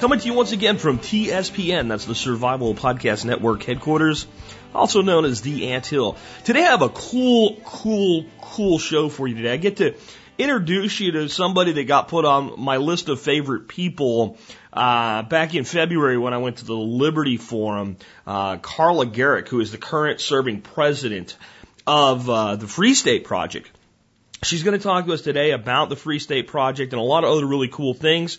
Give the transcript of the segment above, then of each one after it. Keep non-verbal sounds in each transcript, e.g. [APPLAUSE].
Coming to you once again from TSPN, that's the Survival Podcast Network headquarters, also known as The Ant Hill. Today I have a cool, cool, cool show for you today. I get to introduce you to somebody that got put on my list of favorite people uh, back in February when I went to the Liberty Forum. Uh, Carla Gericke, who is the current serving president of uh, the Free State Project. She's going to talk to us today about the Free State Project and a lot of other really cool things.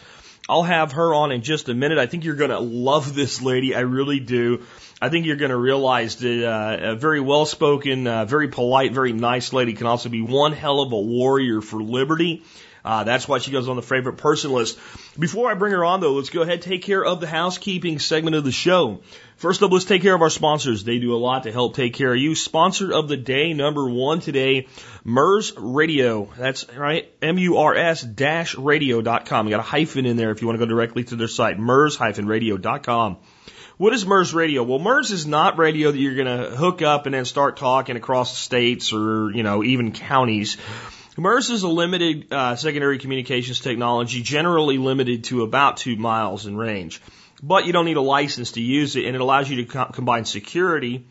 I'll have her on in just a minute. I think you're going to love this lady. I really do. I think you're going to realize that uh, a very well spoken, uh, very polite, very nice lady can also be one hell of a warrior for liberty. Uh, that's why she goes on the favorite person list. Before I bring her on, though, let's go ahead and take care of the housekeeping segment of the show. First up, let's take care of our sponsors. They do a lot to help take care of you. Sponsor of the day, number one today, MURS Radio. That's right, M-U-R-S radio.com. You got a hyphen in there if you want to go directly to their site, MURS-radio.com. What is MURS radio? Well, MURS is not radio that you're going to hook up and then start talking across the states or, you know, even counties. MURS is a limited uh, secondary communications technology, generally limited to about two miles in range. But you don't need a license to use it, and it allows you to co- combine security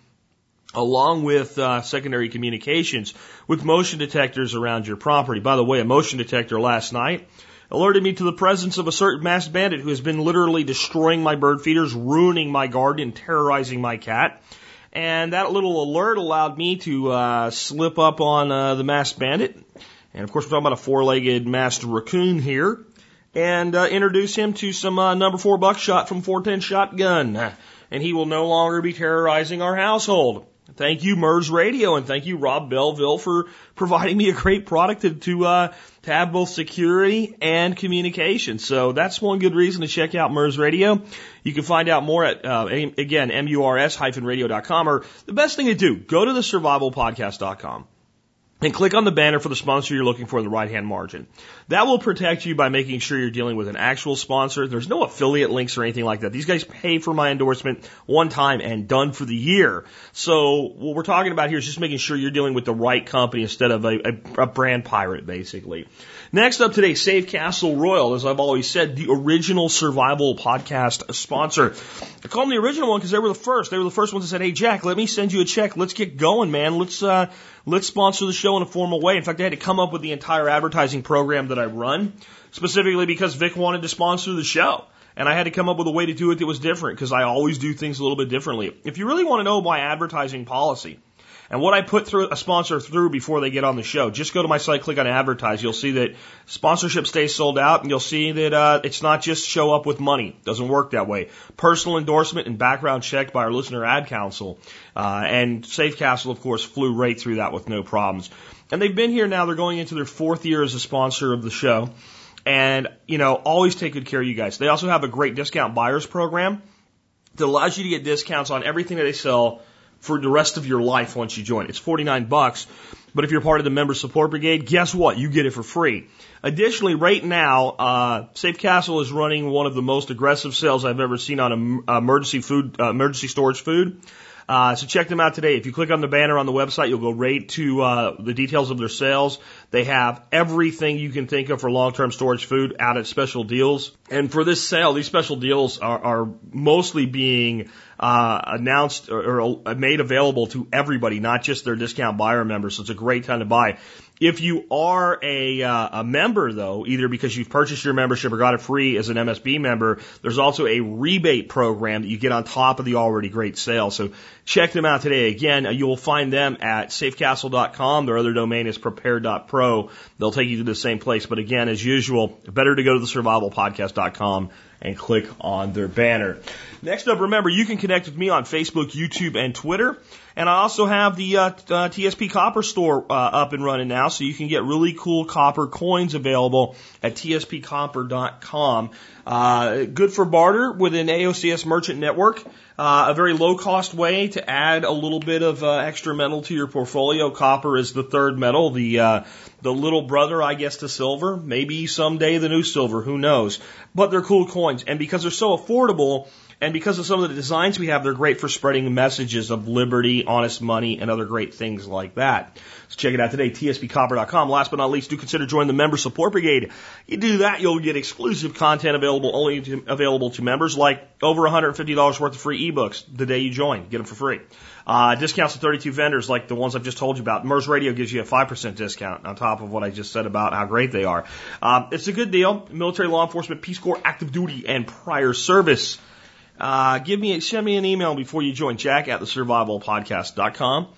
along with uh, secondary communications with motion detectors around your property. By the way, a motion detector last night alerted me to the presence of a certain masked bandit who has been literally destroying my bird feeders, ruining my garden, and terrorizing my cat. And that little alert allowed me to uh, slip up on uh, the masked bandit. And of course, we're talking about a four-legged masked raccoon here. And uh, introduce him to some uh, number four buckshot from 410 shotgun. And he will no longer be terrorizing our household. Thank you, MURS Radio, and thank you, Rob Belleville, for providing me a great product to, to, uh, to have both security and communication. So that's one good reason to check out MURS Radio. You can find out more at, uh, again, murs-radio.com, or the best thing to do, go to the survivalpodcast.com and click on the banner for the sponsor you're looking for in the right hand margin. That will protect you by making sure you're dealing with an actual sponsor. There's no affiliate links or anything like that. These guys pay for my endorsement one time and done for the year. So what we're talking about here is just making sure you're dealing with the right company instead of a, a, a brand pirate, basically. Next up today, Safecastle Royal, as I've always said, the original survival podcast sponsor. I call them the original one because they were the first. They were the first ones that said, "Hey Jack, let me send you a check. Let's get going, man. Let's uh, let's sponsor the show in a formal way." In fact, I had to come up with the entire advertising program that I run specifically because Vic wanted to sponsor the show. And I had to come up with a way to do it that was different because I always do things a little bit differently. If you really want to know my advertising policy, and what I put through a sponsor through before they get on the show, just go to my site, click on advertise. You'll see that sponsorship stays sold out, and you'll see that uh, it's not just show up with money. Doesn't work that way. Personal endorsement and background checked by our listener ad council, uh, and Safecastle, of course, flew right through that with no problems. And they've been here now. They're going into their fourth year as a sponsor of the show, and you know always take good care of you guys. They also have a great discount buyers program that allows you to get discounts on everything that they sell for the rest of your life once you join. It's 49 bucks. But if you're part of the member support brigade, guess what? You get it for free. Additionally, right now, uh, Safecastle is running one of the most aggressive sales I've ever seen on emergency food, uh, emergency storage food. Uh, so check them out today. If you click on the banner on the website, you'll go right to uh, the details of their sales. They have everything you can think of for long-term storage food out at special deals. And for this sale, these special deals are, are mostly being uh, announced or, or made available to everybody, not just their discount buyer members. So it's a great time to buy. If you are a, uh, a member though, either because you've purchased your membership or got it free as an MSB member, there's also a rebate program that you get on top of the already great sale. So check them out today. Again, you will find them at safecastle.com. Their other domain is prepare.pro. They'll take you to the same place. But again, as usual, better to go to the survivalpodcast.com and click on their banner. Next up, remember, you can connect with me on Facebook, YouTube, and Twitter. And I also have the uh, uh, TSP Copper store uh, up and running now, so you can get really cool copper coins available at tspcopper.com. Uh, good for barter with an AOCS merchant network. Uh, a very low cost way to add a little bit of uh, extra metal to your portfolio. Copper is the third metal, the uh, the little brother, I guess, to silver. Maybe someday the new silver. Who knows? But they're cool coins, and because they're so affordable, and because of some of the designs we have, they're great for spreading messages of liberty, honest money, and other great things like that. So check it out today, tspcopper.com. Last but not least, do consider joining the Member Support Brigade. You do that, you'll get exclusive content available only to, available to members, like over $150 worth of free ebooks the day you join. Get them for free. Uh, discounts to 32 vendors like the ones I've just told you about. MURS Radio gives you a 5% discount on top of what I just said about how great they are. Um, it's a good deal. Military, law enforcement, Peace Corps, active duty, and prior service. Uh, give me, send me an email before you join, jack at the survivalpodcast.com.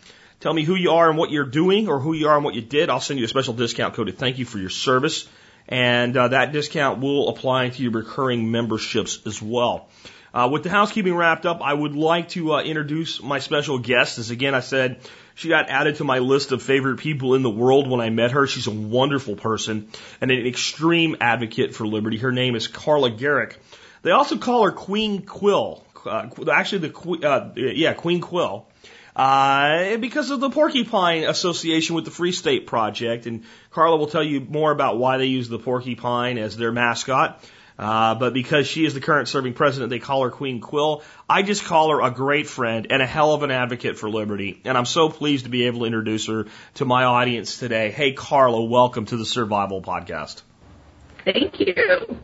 Tell me who you are and what you're doing or who you are and what you did. I'll send you a special discount code to thank you for your service. And uh, that discount will apply to your recurring memberships as well. Uh, with the housekeeping wrapped up, I would like to uh, introduce my special guest. As again, I said, she got added to my list of favorite people in the world when I met her. She's a wonderful person and an extreme advocate for liberty. Her name is Carla Gericke. They also call her Queen Quill. Uh, actually, the uh, yeah Queen Quill. Uh, because of the Porcupine Association with the Free State Project, and Carla will tell you more about why they use the porcupine as their mascot. Uh, but because she is the current serving president, they call her Queen Quill. I just call her a great friend and a hell of an advocate for liberty. And I'm so pleased to be able to introduce her to my audience today. Hey, Carla, welcome to the Survival Podcast. Thank you.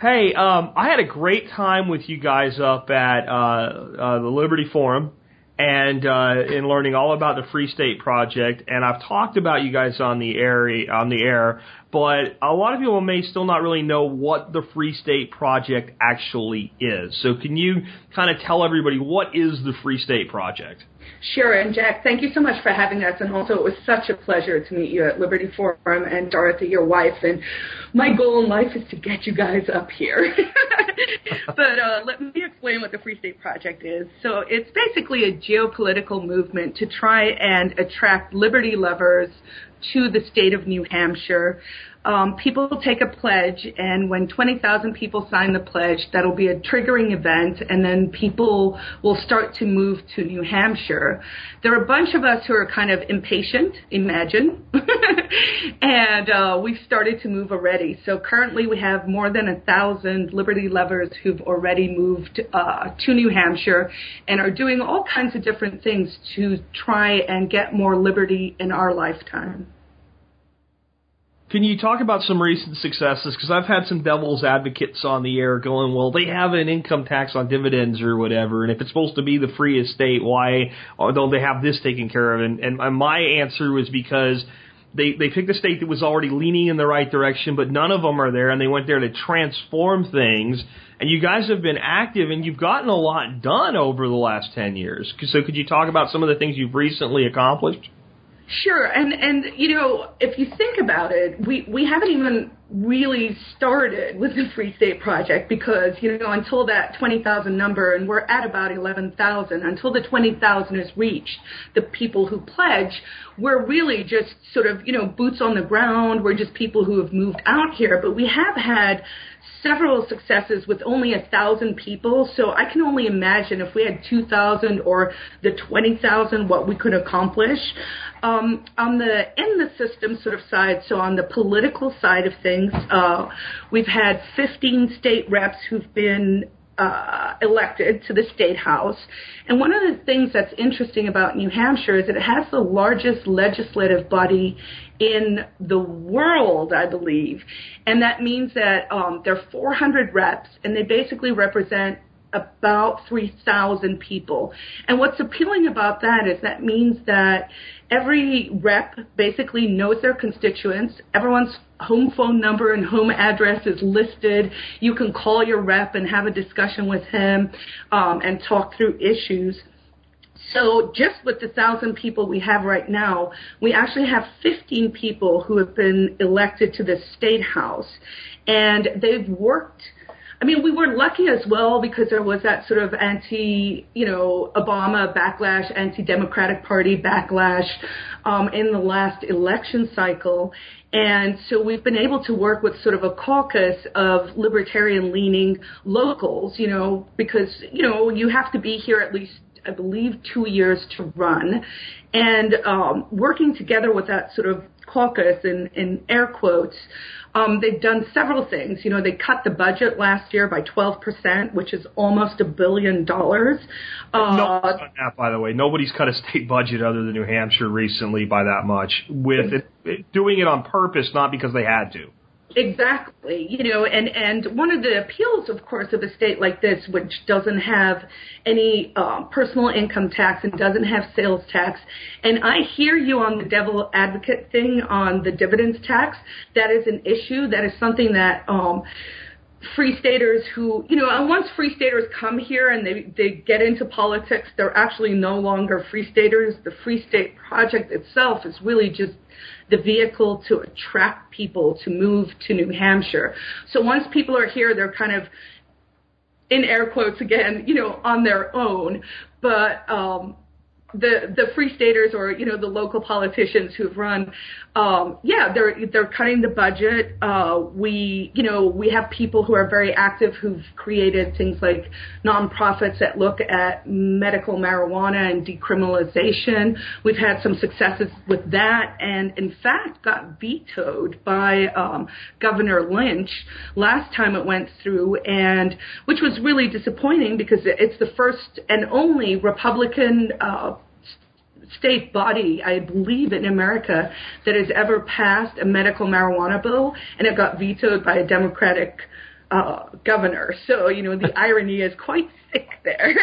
Hey, um, I had a great time with you guys up at uh, uh, the Liberty Forum and uh, in learning all about the Free State Project. And I've talked about you guys on the air on the air, but a lot of people may still not really know what the Free State Project actually is. So can you kind of tell everybody what is the Free State Project? Sure, and Jack, thank you so much for having us. And also, it was such a pleasure to meet you at Liberty Forum and Dorothy, your wife. And my goal in life is to get you guys up here. [LAUGHS] but uh, let me explain what the Free State Project is. So, it's basically a geopolitical movement to try and attract liberty lovers to the state of New Hampshire um, people take a pledge, and when 20,000 people sign the pledge, that'll be a triggering event, and then people will start to move to New Hampshire. There are a bunch of us who are kind of impatient, imagine, [LAUGHS] and uh, we've started to move already. So currently we have more than a thousand Liberty lovers who've already moved uh, to New Hampshire and are doing all kinds of different things to try and get more liberty in our lifetime. Can you talk about some recent successes? Because I've had some devil's advocates on the air going, well, they have an income tax on dividends or whatever, and if it's supposed to be the free estate, why don't they have this taken care of? And, and my answer was because they they picked a state that was already leaning in the right direction, but none of them are there, and they went there to transform things. And you guys have been active, and you've gotten a lot done over the last ten years. So could you talk about some of the things you've recently accomplished? Sure, and and you know, if you think about it, we we haven't even really started with the Free State Project because you know until that twenty thousand number, and we're at about eleven thousand. Until the twenty thousand is reached, the people who pledge, we're really just sort of you know boots on the ground. We're just people who have moved out here, but we have had several successes with only a thousand people. So I can only imagine if we had 2,000 or the 20,000, what we could accomplish. Um, on the in the system sort of side, so on the political side of things, uh, we've had 15 state reps who've been uh, elected to the state house. And one of the things that's interesting about New Hampshire is that it has the largest legislative body in the world, I believe. And that means that um, there are 400 reps, and they basically represent about 3,000 people. And what's appealing about that is that means that every rep basically knows their constituents. Everyone's home phone number and home address is listed. You can call your rep and have a discussion with him um, and talk through issues. So just with the thousand people we have right now, we actually have 15 people who have been elected to the state house, and they've worked I mean, we were lucky as well because there was that sort of anti, you know, Obama backlash, anti-Democratic Party backlash um, in the last election cycle. And so we've been able to work with sort of a caucus of libertarian leaning locals, you know, because, you know, you have to be here at least I believe, two years to run. And um, working together with that sort of caucus in, in air quotes, um, they've done several things. You know, they cut the budget last year by 12%, which is almost a billion dollars. Uh, no, that, by the way. Nobody's cut a state [LAUGHS] budget other than New Hampshire recently by that much. With it, it, doing it on purpose, not because they had to. Exactly. You know, and, and one of the appeals, of course, of a state like this, which doesn't have any uh, personal income tax and doesn't have sales tax, and I hear you on the devil advocate thing on the dividends tax. That is an issue. That is something that um, free staters who, you know, once free staters come here and they, they get into politics, they're actually no longer free staters. The Free State Project itself is really just the vehicle to attract people to move to New Hampshire. So once people are here, they're kind of in air quotes again, you know, on their own. But um, the the free staters or you know the local politicians who've run um yeah they're they're cutting the budget. Uh we you know we have people who are very active who've created things like nonprofits that look at medical marijuana and decriminalization. We've had some successes with that and in fact got vetoed by um governor lynch last time it went through and which was really disappointing because it's the first and only republican uh state body, I believe, in America that has ever passed a medical marijuana bill, and it got vetoed by a Democratic uh, governor. So, you know, the [LAUGHS] irony is quite thick there.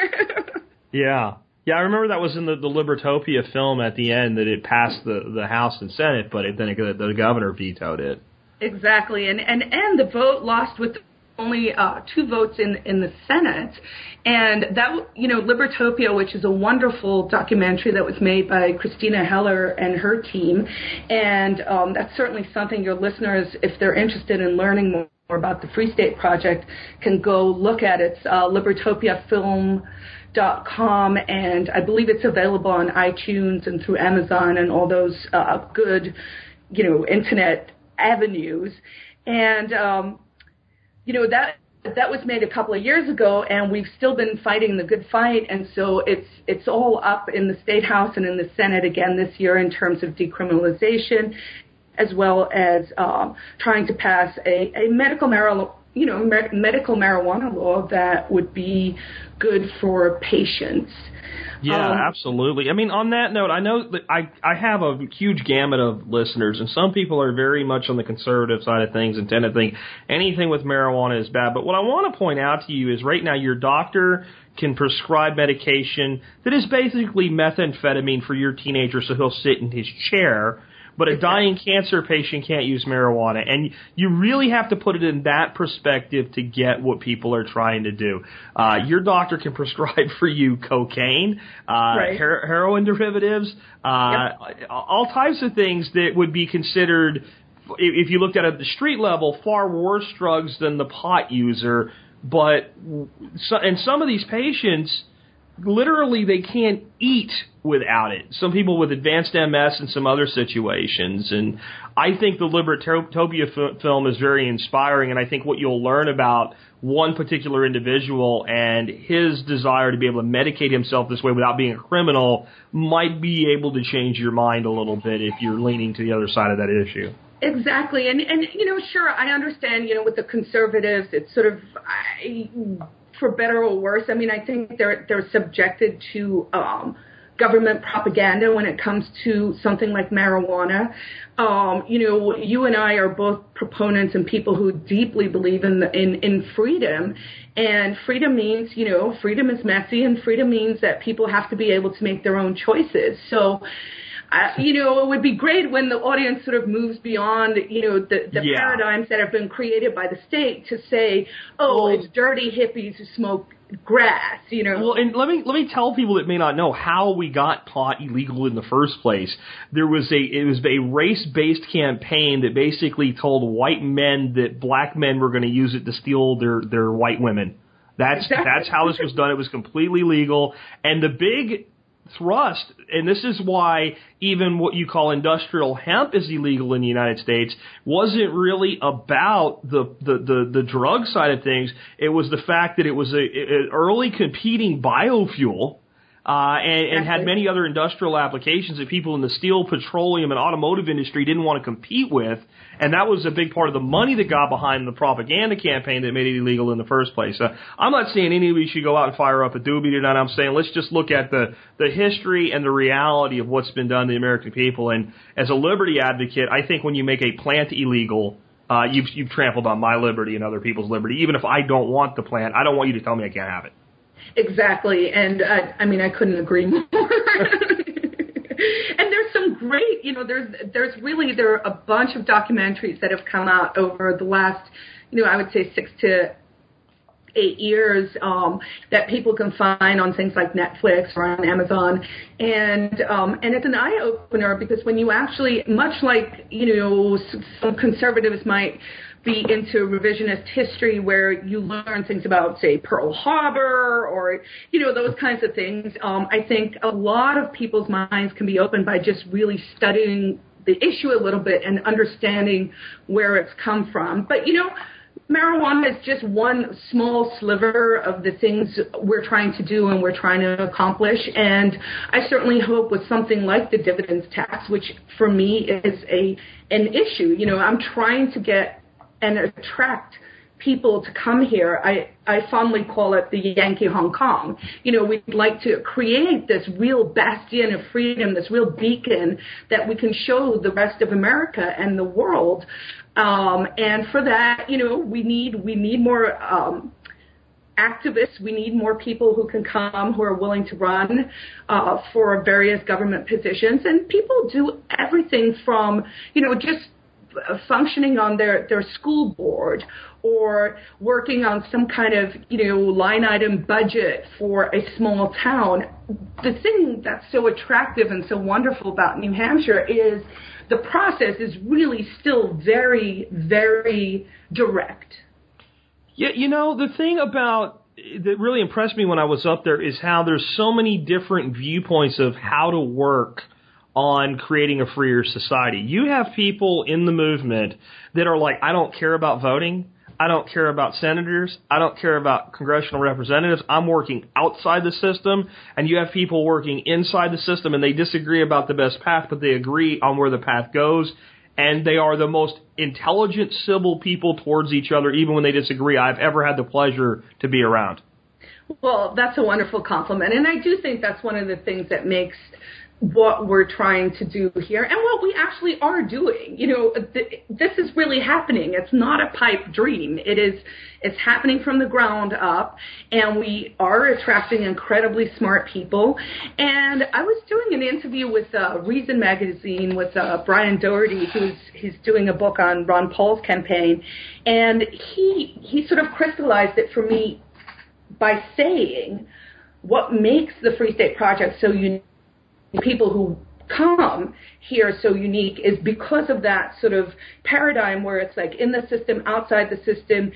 [LAUGHS] yeah. Yeah, I remember that was in the, the Libertopia film at the end that it passed the, the House and Senate, but it, then it, the governor vetoed it. Exactly, and and and the vote lost with only uh, two votes in in the Senate, and that you know Libertopia, which is a wonderful documentary that was made by Christina Heller and her team, and um, that's certainly something your listeners, if they're interested in learning more. About the Free State Project, can go look at it. It's uh, libertopiafilm.com, and I believe it's available on iTunes and through Amazon and all those uh, good, you know, internet avenues. And um, you know that that was made a couple of years ago, and we've still been fighting the good fight. And so it's it's all up in the state house and in the Senate again this year in terms of decriminalization, as well as um, trying to pass a, a medical marijuana you know me- medical marijuana law that would be good for patients. Yeah, um, absolutely. I mean, on that note, I know that I I have a huge gamut of listeners, and some people are very much on the conservative side of things and tend to think anything with marijuana is bad. But what I want to point out to you is right now your doctor can prescribe medication that is basically methamphetamine for your teenager, so he'll sit in his chair but a [LAUGHS] dying cancer patient can't use marijuana. And you really have to put it in that perspective to get what people are trying to do. Uh, your doctor can [LAUGHS] prescribe for you cocaine, uh, right. her- heroin derivatives, uh, yep. all types of things that would be considered, if you looked at it at the street level, far worse drugs than the pot user. But, so, and some of these patients, literally they can't eat without it. Some people with advanced MS and some other situations. And I think the Libertopia film is very inspiring. And I think what you'll learn about one particular individual and his desire to be able to medicate himself this way without being a criminal might be able to change your mind a little bit if you're leaning to the other side of that issue. Exactly, and and you know, sure, I understand. You know, with the conservatives, it's sort of I, for better or worse. I mean, I think they're they're subjected to um, government propaganda when it comes to something like marijuana. Um, you know, you and I are both proponents and people who deeply believe in the, in in freedom, and freedom means you know freedom is messy, and freedom means that people have to be able to make their own choices. So you know, it would be great when the audience sort of moves beyond, you know, the, the yeah. paradigms that have been created by the state to say, oh, well, it's dirty hippies who smoke grass, you know. Well, and let me let me tell people that may not know how we got pot illegal in the first place. There was a it was a race based campaign that basically told white men that black men were going to use it to steal their their white women. That's Exactly. that's how this was done. It was completely legal, and the big thrust, and this is why even what you call industrial hemp is illegal in the United States, wasn't really about the the the, the drug side of things. It was the fact that it was a, an early competing biofuel. Uh, and, and had many other industrial applications that people in the steel, petroleum, and automotive industry didn't want to compete with, and that was a big part of the money that got behind the propaganda campaign that made it illegal in the first place. Uh, I'm not saying anybody should go out and fire up a doobie tonight. I'm saying let's just look at the the history and the reality of what's been done to the American people. And as a liberty advocate, I think when you make a plant illegal, uh, you've you've trampled on my liberty and other people's liberty. Even if I don't want the plant, I don't want you to tell me I can't have it. Exactly, and uh, I mean I couldn't agree [LAUGHS] more. and there's some great, you know, there's there's really there are a bunch of documentaries that have come out over the last, you know, I would say six to eight years um, that people can find on things like Netflix or on Amazon, and um, and it's an eye opener because when you actually, much like you know, some conservatives might be into revisionist history where you learn things about, say, Pearl Harbor or, you know, those kinds of things. Um, I think a lot of people's minds can be opened by just really studying the issue a little bit and understanding where it's come from. But, you know, marijuana is just one small sliver of the things we're trying to do and we're trying to accomplish. And I certainly hope with something like the dividends tax, which for me is a an issue. You know, I'm trying to get and attract people to come here. I, I fondly call it the Yankee Hong Kong. You know, we'd like to create this real bastion of freedom, this real beacon that we can show the rest of America and the world. Um, and for that, you know, we need we need more um, activists. We need more people who can come, who are willing to run uh, for various government positions. And people do everything from, you know, just functioning on their, their school board or working on some kind of, you know, line item budget for a small town. The thing that's so attractive and so wonderful about New Hampshire is the process is really still very, very direct. Yeah, you know, the thing about that really impressed me when I was up there is how there's so many different viewpoints of how to work on creating a freer society. You have people in the movement that are like, I don't care about voting. I don't care about senators. I don't care about congressional representatives. I'm working outside the system. And you have people working inside the system and they disagree about the best path, but they agree on where the path goes. And they are the most intelligent, civil people towards each other, even when they disagree, I've ever had the pleasure to be around. Well, that's a wonderful compliment. And I do think that's one of the things that makes what we're trying to do here and what we actually are doing. You know, th- this is really happening. It's not a pipe dream. It is, it's happening from the ground up and we are attracting incredibly smart people. And I was doing an interview with uh, Reason Magazine with uh, Brian Doherty, who's, he's doing a book on Ron Paul's campaign. And he, he sort of crystallized it for me by saying what makes the Free State Project so unique people who come here so unique is because of that sort of paradigm where it's like in the system, outside the system.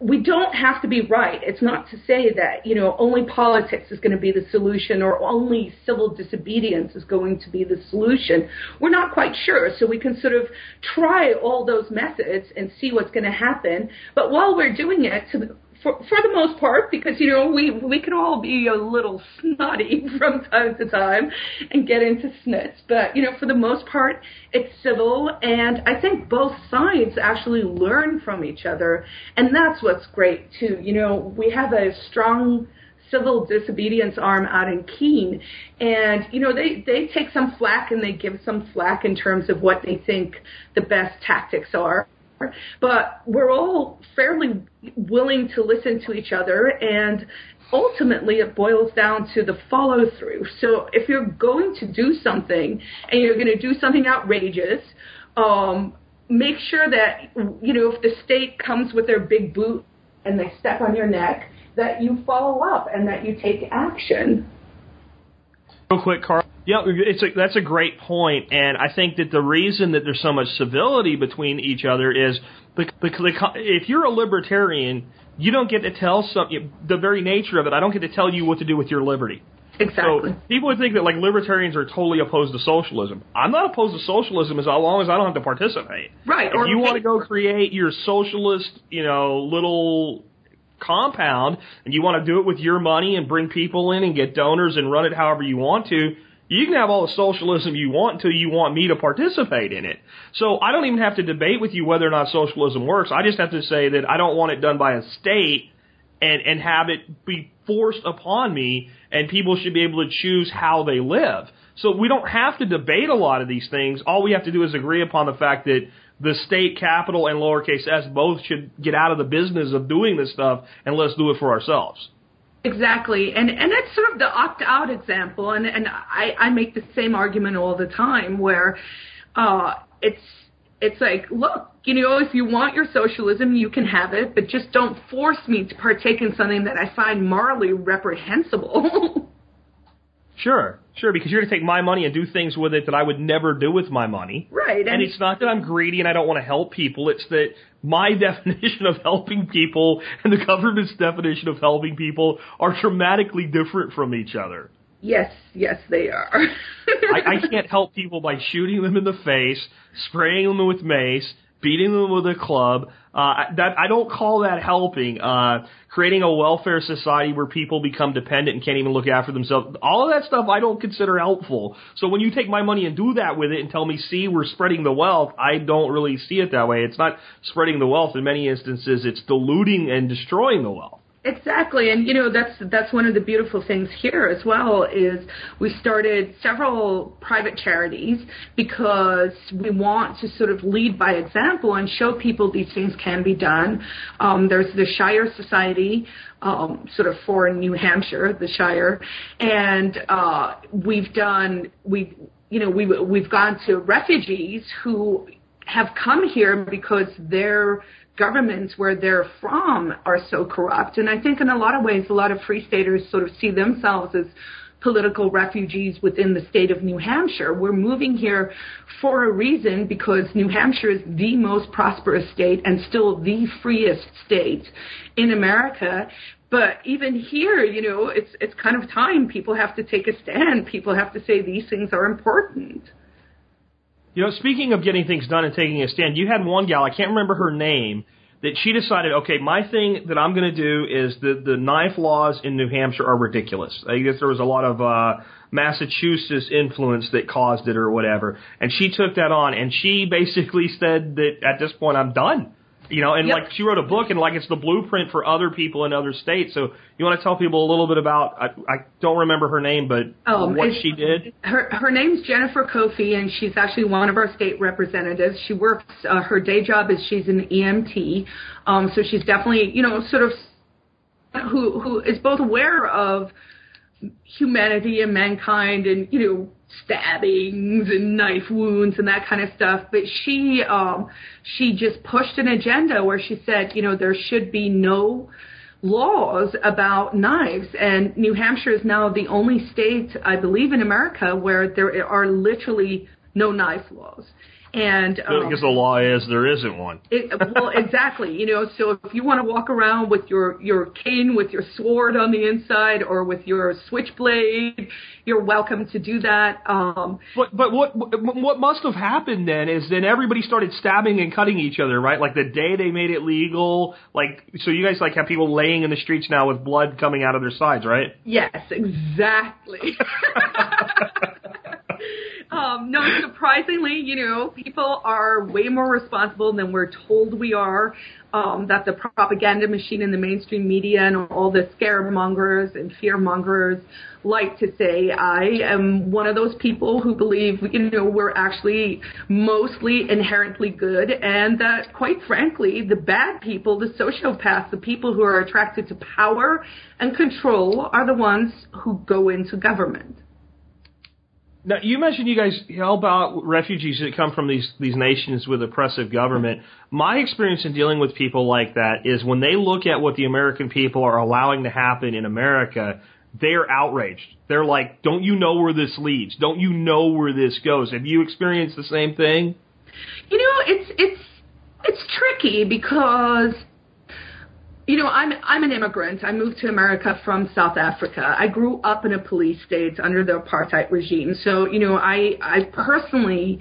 We don't have to be right. It's not to say that, you know, only politics is going to be the solution or only civil disobedience is going to be the solution. We're not quite sure. So we can sort of try all those methods and see what's going to happen. But while we're doing it, to, for, for the most part, because you know we we can all be a little snotty [LAUGHS] from time to time and get into snits, but you know for the most part it's civil, and I think both sides actually learn from each other, and that's what's great too. You know we have a strong civil disobedience arm out in Keene, and you know they they take some flack and they give some flack in terms of what they think the best tactics are but we're all fairly willing to listen to each other and ultimately it boils down to the follow through so if you're going to do something and you're going to do something outrageous um, make sure that you know if the state comes with their big boot and they step on your neck that you follow up and that you take action. Real quick, Carl. Yeah, it's a, that's a great point, and I think that the reason that there's so much civility between each other is because if you're a libertarian, you don't get to tell some the very nature of it. I don't get to tell you what to do with your liberty. Exactly. So people would think that like libertarians are totally opposed to socialism. I'm not opposed to socialism as long as I don't have to participate. Right. If you want to go create your socialist, you know, little compound and you want to do it with your money and bring people in and get donors and run it however you want to, you can have all the socialism you want until you want me to participate in it. So I don't even have to debate with you whether or not socialism works. I just have to say that I don't want it done by a state and, and have it be forced upon me and people should be able to choose how they live. So we don't have to debate a lot of these things. All we have to do is agree upon the fact that the state capital and lowercase s both should get out of the business of doing this stuff and let's do it for ourselves. Exactly, and and that's sort of the opt out example, and and I I make the same argument all the time where, uh, it's it's like look, you know, if you want your socialism, you can have it, but just don't force me to partake in something that I find morally reprehensible. [LAUGHS] Sure, sure, because you're going to take my money and do things with it that I would never do with my money. right, and, And it's not that I'm greedy and I don't want to help people. It's that my [LAUGHS] definition of helping people and the government's definition of helping people are dramatically different from each other. yes, yes, they are. I, I [LAUGHS] can't help people by shooting them in the face, spraying them with mace, beating them with a club. Uh, that I don't call that helping. Uh, creating a welfare society where people become dependent and can't even look after themselves. All of that stuff I don't consider helpful. So when you take my money and do that with it and tell me, see, we're spreading the wealth, I don't really see it that way. It's not spreading the wealth. In many instances, it's diluting and destroying the wealth. Exactly, and you know that's that's one of the beautiful things here as well is we started several private charities because we want to sort of lead by example and show people these things can be done. Um, there's the Shire Society, um, sort of for New Hampshire, the Shire, and uh, we've done we you know we we've gone to refugees who have come here because their governments where they're from are so corrupt. And I think in a lot of ways, a lot of free staters sort of see themselves as political refugees within the state of New Hampshire. We're moving here for a reason because New Hampshire is the most prosperous state and still the freest state in America. But even here, you know, it's it's kind of time people have to take a stand. People have to say these things are important. You know, speaking of getting things done and taking a stand, you had one gal, I can't remember her name, that she decided, okay, my thing that I'm going to do is the the knife laws in New Hampshire are ridiculous. I guess there was a lot of uh, Massachusetts influence that caused it or whatever, and she took that on, and she basically said that at this point I'm done. You know, and Yep. like she wrote a book, and like it's the blueprint for other people in other states. So you want to tell people a little bit about? I, I don't remember her name, but Um, what she did. Her her name's Jennifer Coffey, and she's actually one of our state representatives. She works. Uh, her day job is she's an EMT, um, so she's definitely you know sort of who who is both aware of humanity and mankind, and you know stabbings and knife wounds and that kind of stuff. But she um, she just pushed an agenda where she said you know there should be no laws about knives and New Hampshire is now the only state I believe in America where there are literally no knife laws. And um, Because the law is there isn't one. it, well, [LAUGHS] exactly. You know, so if you want to walk around with your your cane with your sword on the inside or with your switchblade, you're welcome to do that. Um, But but what what must have happened then is then everybody started stabbing and cutting each other, right? Like the day they made it legal, like so you guys like have people laying in the streets now with blood coming out of their sides, right? Yes, exactly. [LAUGHS] [LAUGHS] um, no, surprisingly, you know, people are way more responsible than we're told we are. Um, that the propaganda machine in the mainstream media and all the scaremongers and fearmongers like to say. I am one of those people who believe, you know, we're actually mostly inherently good, and that, quite frankly, the bad people, the sociopaths, the people who are attracted to power and control, are the ones who go into government. Now you mentioned you guys help out refugees that come from these these nations with oppressive government. My experience in dealing with people like that is when they look at what the American people are allowing to happen in America, they're outraged. They're like, "Don't you know where this leads? Don't you know where this goes?" Have you experienced the same thing? You know, it's it's it's tricky because you know, I'm I'm an immigrant. I moved to America from South Africa. I grew up in a police state under the apartheid regime. So, you know, I I personally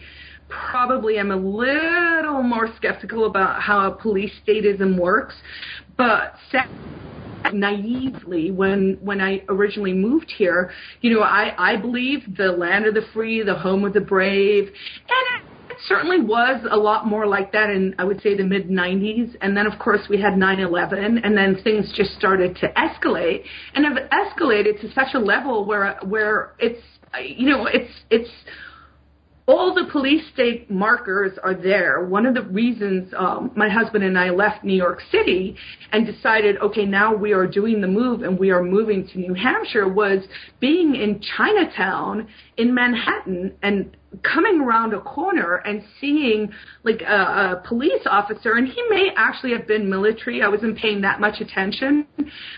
probably am a little more skeptical about how a police statism works, but naively when when I originally moved here, you know, I I believe the land of the free, the home of the brave, and certainly was a lot more like that in, I would say, the mid 90s. And then, of course, we had 9 11, and then things just started to escalate and have escalated to such a level where, where it's, you know, it's, it's, all the police state markers are there. One of the reasons um, my husband and I left New York City and decided, okay, now we are doing the move and we are moving to New Hampshire was being in Chinatown in Manhattan and coming around a corner and seeing like a, a police officer. And he may actually have been military. I wasn't paying that much attention.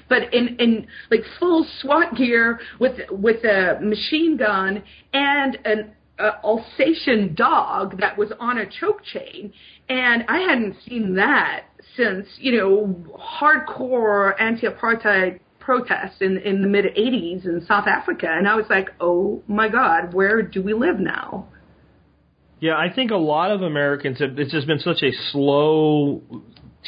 But in in like full swat gear with with a machine gun and an uh, Alsatian dog that was on a choke chain, and I hadn't seen that since you know hardcore anti-apartheid protests in in the mid 80s in South Africa, and I was like, oh my God, where do we live now? Yeah, I think a lot of Americans have. It's just been such a slow,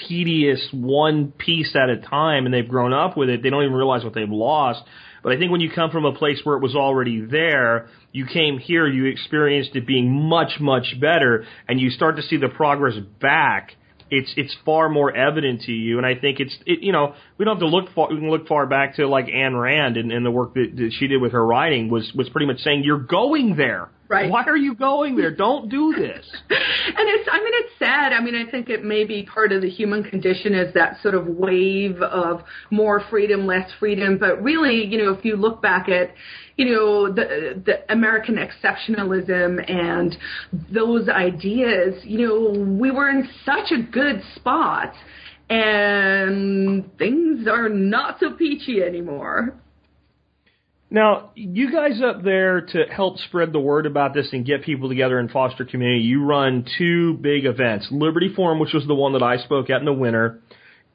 tedious one piece at a time, and they've grown up with it. They don't even realize what they've lost. But I think when you come from a place where it was already there, you came here, you experienced it being much, much better, and you start to see the progress back. It's it's far more evident to you, and I think it's it, you know we don't have to look far. We can look far back to like Ayn Rand and, and the work that, that she did with her writing was was pretty much saying you're going there Right. Why are you going there? Don't do this. [LAUGHS] and it's, I mean, it's sad. I mean, I think it may be part of the human condition is that sort of wave of more freedom, less freedom. But really, you know, if you look back at, you know, the, the American exceptionalism and those ideas, you know, we were in such a good spot and things are not so peachy anymore. Now, you guys up there to help spread the word about this and get people together and foster community, you run two big events. Liberty Forum, which was the one that I spoke at in the winter,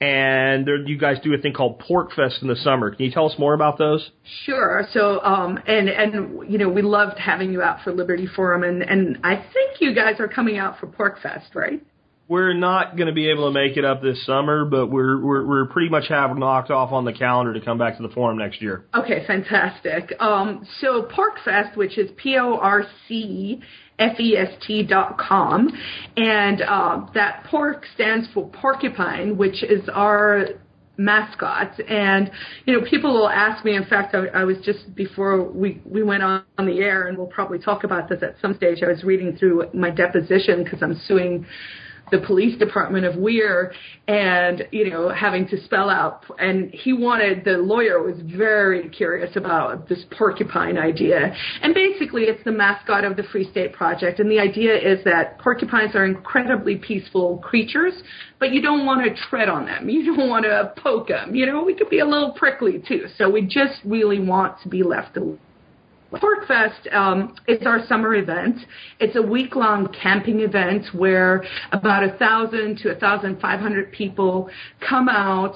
and there, you guys do a thing called PorcFest in the summer. Can you tell us more about those? Sure. So, um, and and you know, we loved having you out for Liberty Forum, and and I think you guys are coming out for PorcFest, right? We're not going to be able to make it up this summer, but we're we're we're pretty much have knocked off on the calendar to come back to the forum next year. Okay, fantastic. Um, so PorcFest, which is P O R C F E S T dot com, and uh, that pork stands for porcupine, which is our mascot and you know people will ask me in fact I, I was just before we we went on, on the air and we'll probably talk about this at some stage I was reading through my deposition because I'm suing the police department of Weare and, you know, having to spell out. And he wanted, the lawyer was very curious about this porcupine idea. And basically, it's the mascot of the Free State Project. And the idea is that porcupines are incredibly peaceful creatures, but you don't want to tread on them. You don't want to poke them. You know, we could be a little prickly too. So we just really want to be left alone. PorcFest um, is our summer event. It's a week long camping event where about a thousand to a thousand five hundred people come out.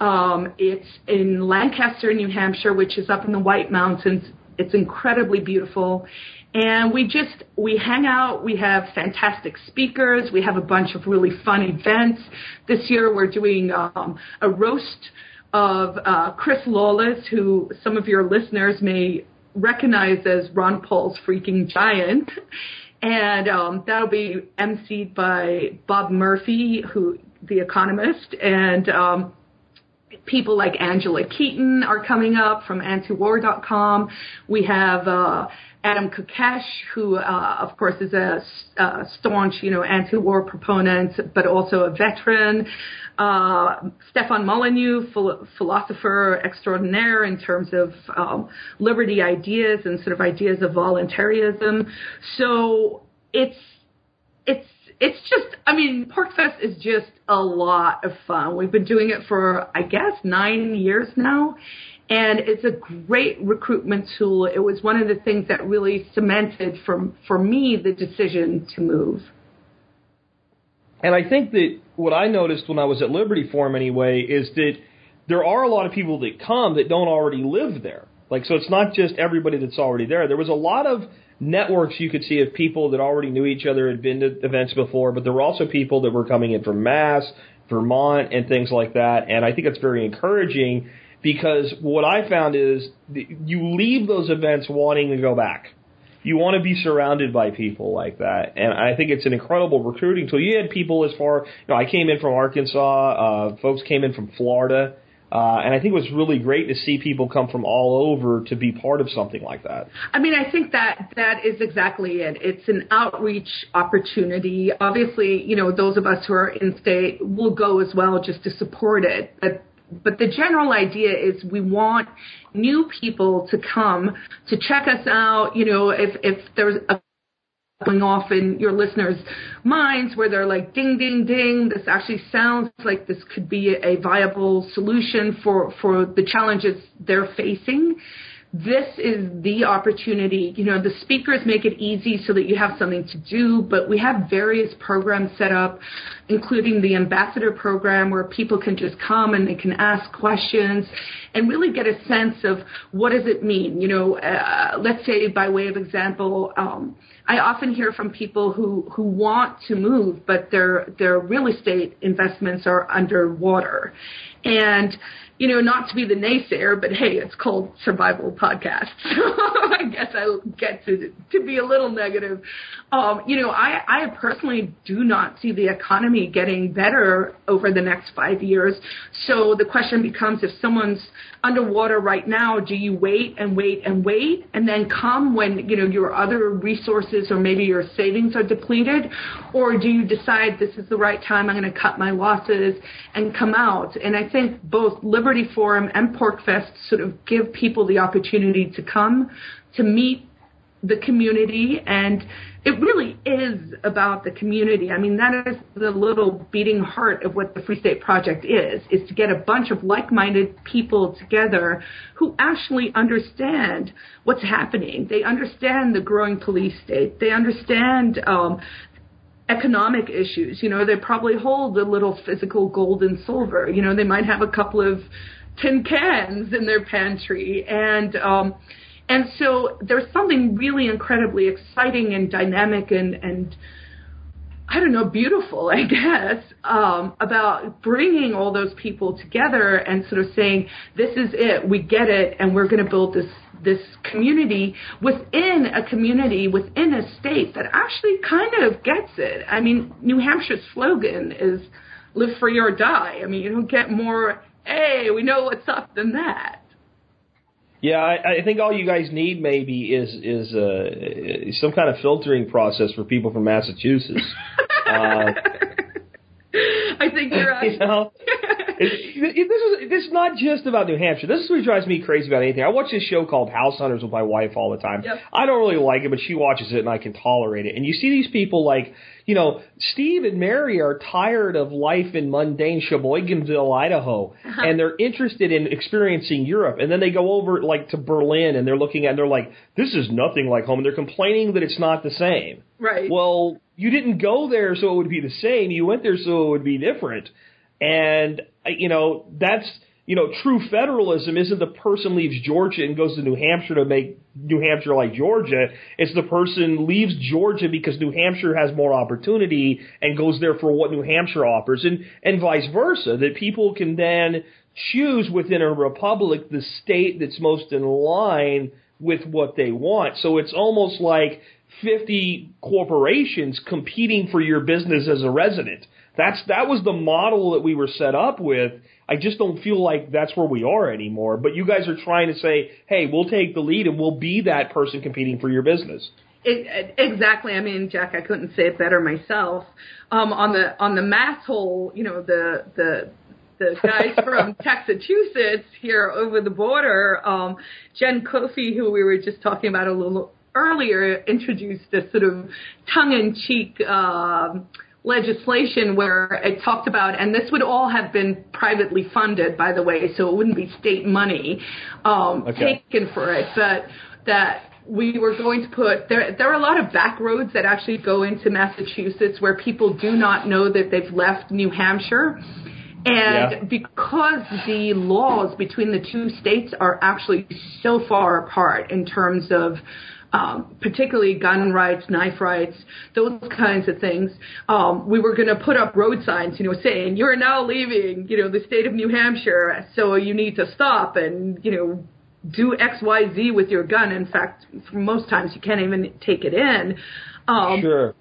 Um, it's in Lancaster, New Hampshire, which is up in the White Mountains. It's incredibly beautiful. And we just, we hang out, we have fantastic speakers, we have a bunch of really fun events. This year we're doing um, a roast of uh, Chris Lawless, who some of your listeners may recognized as Ron Paul's freaking giant. And um, that'll be emceed by Bob Murphy, who the economist, and um, people like Angela Keaton are coming up from antiwar.com. We have uh, Adam Kokesh, who, uh, of course, is a, a staunch, you know, anti-war proponent, but also a veteran. Uh, Stefan Molyneux, phil- philosopher extraordinaire in terms of um, liberty ideas and sort of ideas of voluntarism. So it's it's it's just I mean PorcFest is just a lot of fun. We've been doing it for I guess nine years now, and it's a great recruitment tool. It was one of the things that really cemented for for me the decision to move. And I think that what I noticed when I was at Liberty Forum anyway is that there are a lot of people that come that don't already live there. Like so it's not just everybody that's already there. There was a lot of networks you could see of people that already knew each other, had been to events before, but there were also people that were coming in from Mass, Vermont, and things like that. And I think it's very encouraging because what I found is you leave those events wanting to go back. You want to be surrounded by people like that, and I think it's an incredible recruiting tool. You had people as far, you know, I came in from Arkansas, uh, folks came in from Florida, uh, and I think it was really great to see people come from all over to be part of something like that. I mean, I think that that is exactly it. It's an outreach opportunity. Obviously, you know, those of us who are in state will go as well just to support it. But but the general idea is we want new people to come to check us out. You know, if if there's a going off in your listeners' minds where they're like, ding, ding, ding, this actually sounds like this could be a viable solution for, for the challenges they're facing this is the opportunity. You know, the speakers make it easy so that you have something to do, but we have various programs set up, including the ambassador program where people can just come and they can ask questions and really get a sense of what does it mean. You know, uh, let's say by way of example, um, I often hear from people who, who want to move, but their, their real estate investments are underwater. And you know, not to be the naysayer, but hey, it's called Survival Podcast. [LAUGHS] So I guess I get to to be a little negative. Um, you know, I, I personally do not see the economy getting better over the next five years. So the question becomes if someone's underwater right now, do you wait and wait and wait and then come when, you know, your other resources or maybe your savings are depleted? Or do you decide this is the right time, I'm going to cut my losses and come out? And I think both Liberty Forum and PorcFest sort of give people the opportunity to come to meet the community and it really is about the community. I mean, that is the little beating heart of what the Free State Project is, is to get a bunch of like-minded people together who actually understand what's happening. They understand the growing police state. They understand um, economic issues. You know, they probably hold a little physical gold and silver. You know, they might have a couple of tin cans in their pantry and um and so there's something really incredibly exciting and dynamic and and I don't know, beautiful, [LAUGHS] I guess, um, about bringing all those people together and sort of saying, "This is it. We get it, and we're going to build this this community within a community within a state that actually kind of gets it." I mean, New Hampshire's slogan is "Live free or die." I mean, you don't get more. Hey, we know what's up than that. Yeah, I, I think all you guys need maybe is is uh, some kind of filtering process for people from Massachusetts. [LAUGHS] uh, I think you're right. [LAUGHS] You know, [LAUGHS] it, it, this is this is not just about New Hampshire. This is what drives me crazy about anything. I watch this show called House Hunters with my wife all the time. Yep. I don't really like it, but she watches it and I can tolerate it. And you see these people like, you know, Steve and Mary are tired of life in mundane Sheboyganville, Idaho, Uh-huh. and they're interested in experiencing Europe. And then they go over like to Berlin and they're looking at and they're like, this is nothing like home. And they're complaining that it's not the same. Right. Well, you didn't go there so it would be the same. You went there so it would be different. And, you know, that's, you know, true federalism isn't the person leaves Georgia and goes to New Hampshire to make New Hampshire like Georgia. It's the person leaves Georgia because New Hampshire has more opportunity and goes there for what New Hampshire offers and, and vice versa. That people can then choose within a republic the state that's most in line with what they want. So it's almost like 50 corporations competing for your business as a resident. That's that was the model that we were set up with. I just don't feel like that's where we are anymore. But you guys are trying to say, "Hey, we'll take the lead and we'll be that person competing for your business." It, exactly. I mean, Jack, I couldn't say it better myself. Um, on the on the mass hole, you know, the the the guys [LAUGHS] from Massachusetts here over the border, um, Jen Coffey, who we were just talking about a little earlier, introduced a sort of tongue-in-cheek um, legislation where it talked about, and this would all have been privately funded, by the way, so it wouldn't be state money um, okay. taken for it, but that we were going to put there there are a lot of back roads that actually go into Massachusetts where people do not know that they've left New Hampshire. And yeah. because the laws between the two states are actually so far apart in terms of um, particularly gun rights, knife rights, those kinds of things. Um, we were going to put up road signs, you know, saying you're now leaving, you know, the state of New Hampshire, so you need to stop and you know do X, Y, Z with your gun. In fact, most times you can't even take it in. Um, sure.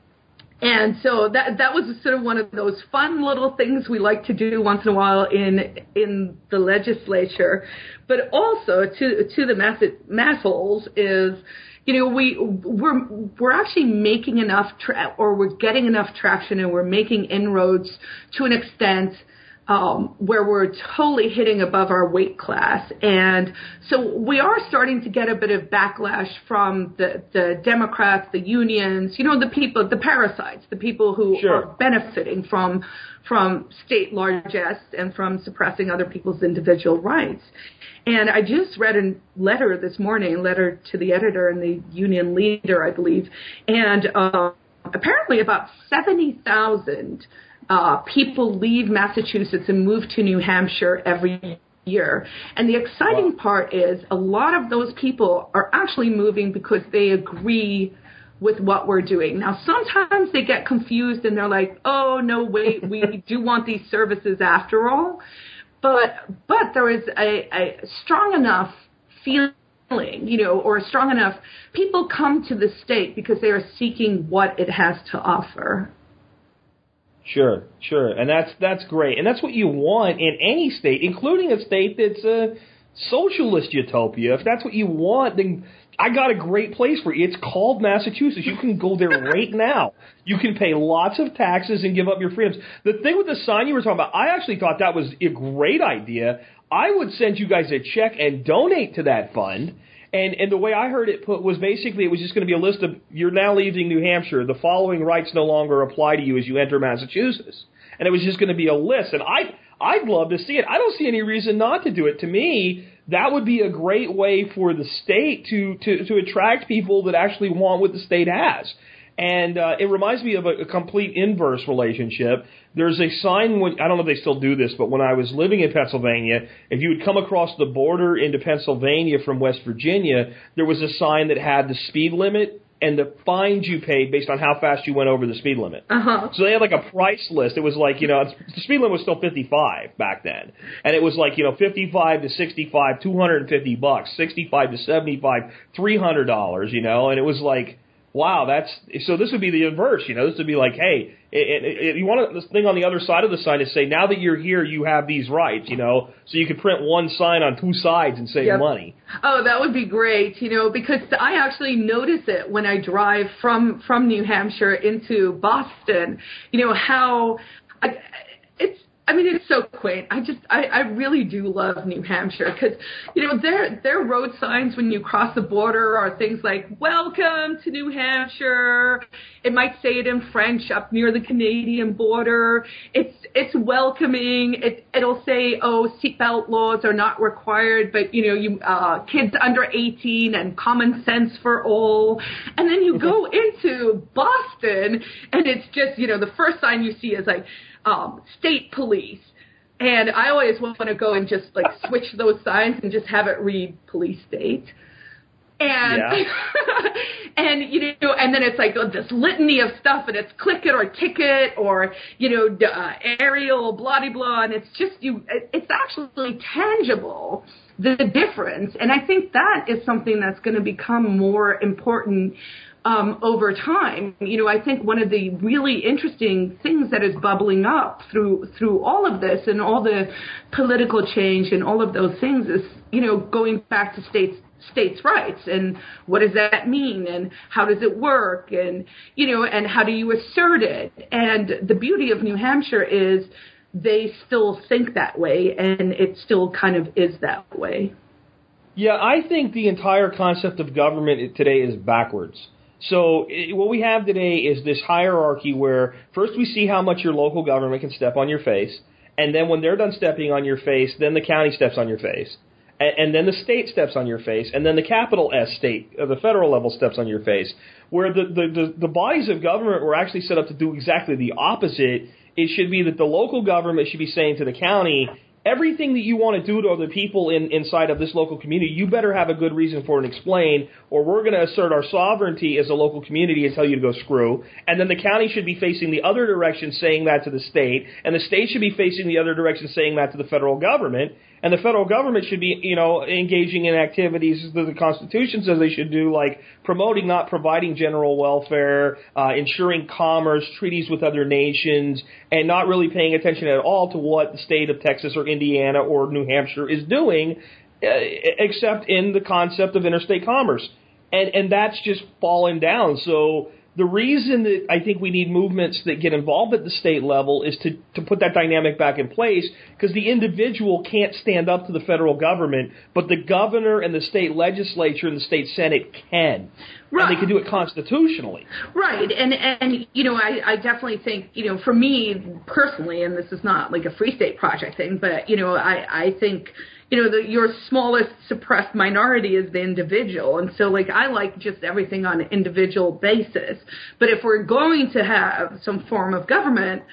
And so that that was sort of one of those fun little things we like to do once in a while in in the legislature, but also to to the mass mass holes is you know, we we're we're actually making enough tra- or we're getting enough traction and we're making inroads to an extent um, where we're totally hitting above our weight class. And so we are starting to get a bit of backlash from the, the Democrats, the unions, you know, the people, the parasites, the people who sure. are benefiting from from state largesse and from suppressing other people's individual rights. And I just read a letter this morning, a letter to the editor and the union leader, I believe, and uh, apparently about 70,000 uh, people leave Massachusetts and move to New Hampshire every year. And the exciting wow. part is a lot of those people are actually moving because they agree with what we're doing. Now, sometimes they get confused and they're like, oh, no, wait, we [LAUGHS] do want these services after all. But, but there is a, a strong enough feeling you know, or a strong enough, people come to the state because they are seeking what it has to offer. Sure, sure, and that's that's great, and that's what you want in any state, including a state that's a socialist utopia. If that's what you want, then I got a great place for you. It's called Massachusetts. You can go there [LAUGHS] right now. You can pay lots of taxes and give up your freedoms. The thing with the sign you were talking about, I actually thought that was a great idea. I would send you guys a check and donate to that fund and and the way I heard it put was basically it was just going to be a list of you're now leaving New Hampshire. The following rights no longer apply to you as you enter Massachusetts. And it was just going to be a list. And I I'd love to see it. I don't see any reason not to do it. To me, that would be a great way for the state to to to attract people that actually want what the state has. And uh, it reminds me of a, a complete inverse relationship. There's a sign when I don't know if they still do this, but when I was living in Pennsylvania, if you would come across the border into Pennsylvania from West Virginia, there was a sign that had the speed limit and the fines you paid based on how fast you went over the speed limit. Uh-huh. So they had like a price list. It was like, you know, the speed limit was still 55 back then. And it was like, you know, 55 to 65, 250 bucks, 65 to 75, $300, you know, and it was like, wow, that's so. This would be the inverse, you know. This would be like, hey, it, it, it, you want this thing on the other side of the sign to say, now that you're here, you have these rights, you know. So you could print one sign on two sides and save yep. money. Oh, that would be great, you know, because I actually notice it when I drive from from New Hampshire into Boston. You know how. I, it's I mean, it's so quaint. I just, I, I really do love New Hampshire because, you know, their their road signs when you cross the border are things like "Welcome to New Hampshire." It might say it in French up near the Canadian border. It's it's welcoming. It it'll say, "Oh, seatbelt laws are not required, but you know, you uh, kids under 18 and common sense for all." And then you go [LAUGHS] into Boston, and it's just, you know, the first sign you see is like um, state police. And I always want to go and just like switch those signs and just have it read police state. And yeah. [LAUGHS] and you know, and then it's like this litany of stuff, and it's click it or ticket or you know, uh, aerial, blah blah blah, and it's just you. It's actually tangible the difference, and I think that is something that's going to become more important um, over time. You know, I think one of the really interesting things that is bubbling up through through all of this and all the political change and all of those things is, you know, going back to states states' rights and what does that mean and how does it work and you know and how do you assert it and the beauty of New Hampshire is they still think that way and it still kind of is that way. Yeah, I think the entire concept of government today is backwards. So what we have today is this hierarchy where first we see how much your local government can step on your face, and then when they're done stepping on your face, then the county steps on your face, and, and then the state steps on your face, and then the capital S state, or the federal level steps on your face. Where the, the, the, the bodies of government were actually set up to do exactly the opposite. It should be that the local government should be saying to the county, everything that you want to do to other people in, inside of this local community, you better have a good reason for it and explain, or we're going to assert our sovereignty as a local community and tell you to go screw. And then the county should be facing the other direction saying that to the state, and the state should be facing the other direction saying that to the federal government and the federal government should be, you know, engaging in activities that the Constitution says they should do, like promoting, not providing general welfare, uh, ensuring commerce, treaties with other nations, and not really paying attention at all to what the state of Texas or Indiana or New Hampshire is doing, uh, except in the concept of interstate commerce. And, and that's just fallen down. So, the reason that I think we need movements that get involved at the state level is to, to put that dynamic back in place because the individual can't stand up to the federal government, but the governor and the state legislature and the state senate can. Right. And they can do it constitutionally. Right. And, and you know, I, I definitely think, you know, for me personally, and this is not like a free state project thing, but, you know, I, I think – you know, the, your smallest suppressed minority is the individual. And so, like, I like just everything on an individual basis. But if we're going to have some form of government,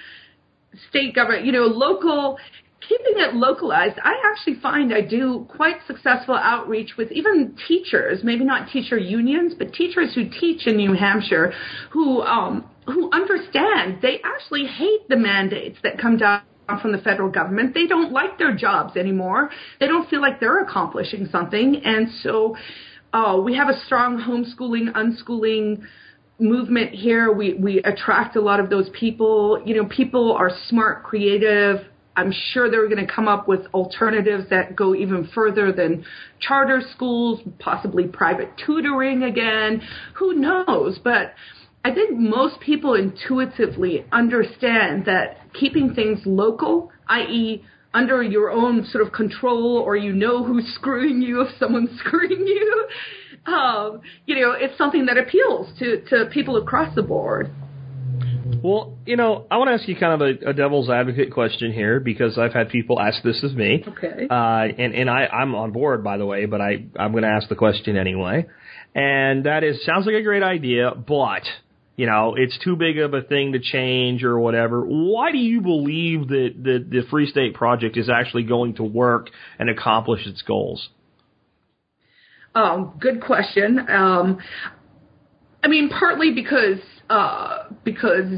state government, you know, local, keeping it localized, I actually find I do quite successful outreach with even teachers, maybe not teacher unions, but teachers who teach in New Hampshire who, um, who understand they actually hate the mandates that come down from the federal government. They don't like their jobs anymore. They don't feel like they're accomplishing something. And so uh, we have a strong homeschooling, unschooling movement here. We, we attract a lot of those people. You know, people are smart, creative. I'm sure they're going to come up with alternatives that go even further than charter schools, possibly private tutoring again. Who knows? But I think most people intuitively understand that keeping things local, i.e., under your own sort of control, or you know who's [LAUGHS] screwing you if someone's [LAUGHS] screwing you, um, you know, it's something that appeals to, to people across the board. Well, you know, I want to ask you kind of a, a devil's advocate question here because I've had people ask this of me. Okay. Uh, and and I, I'm on board, by the way, but I I'm going to ask the question anyway. And that is, sounds like a great idea, but you know, it's too big of a thing to change or whatever. Why do you believe that the, the Free State Project is actually going to work and accomplish its goals? Um, good question. Um, I mean, partly because uh, because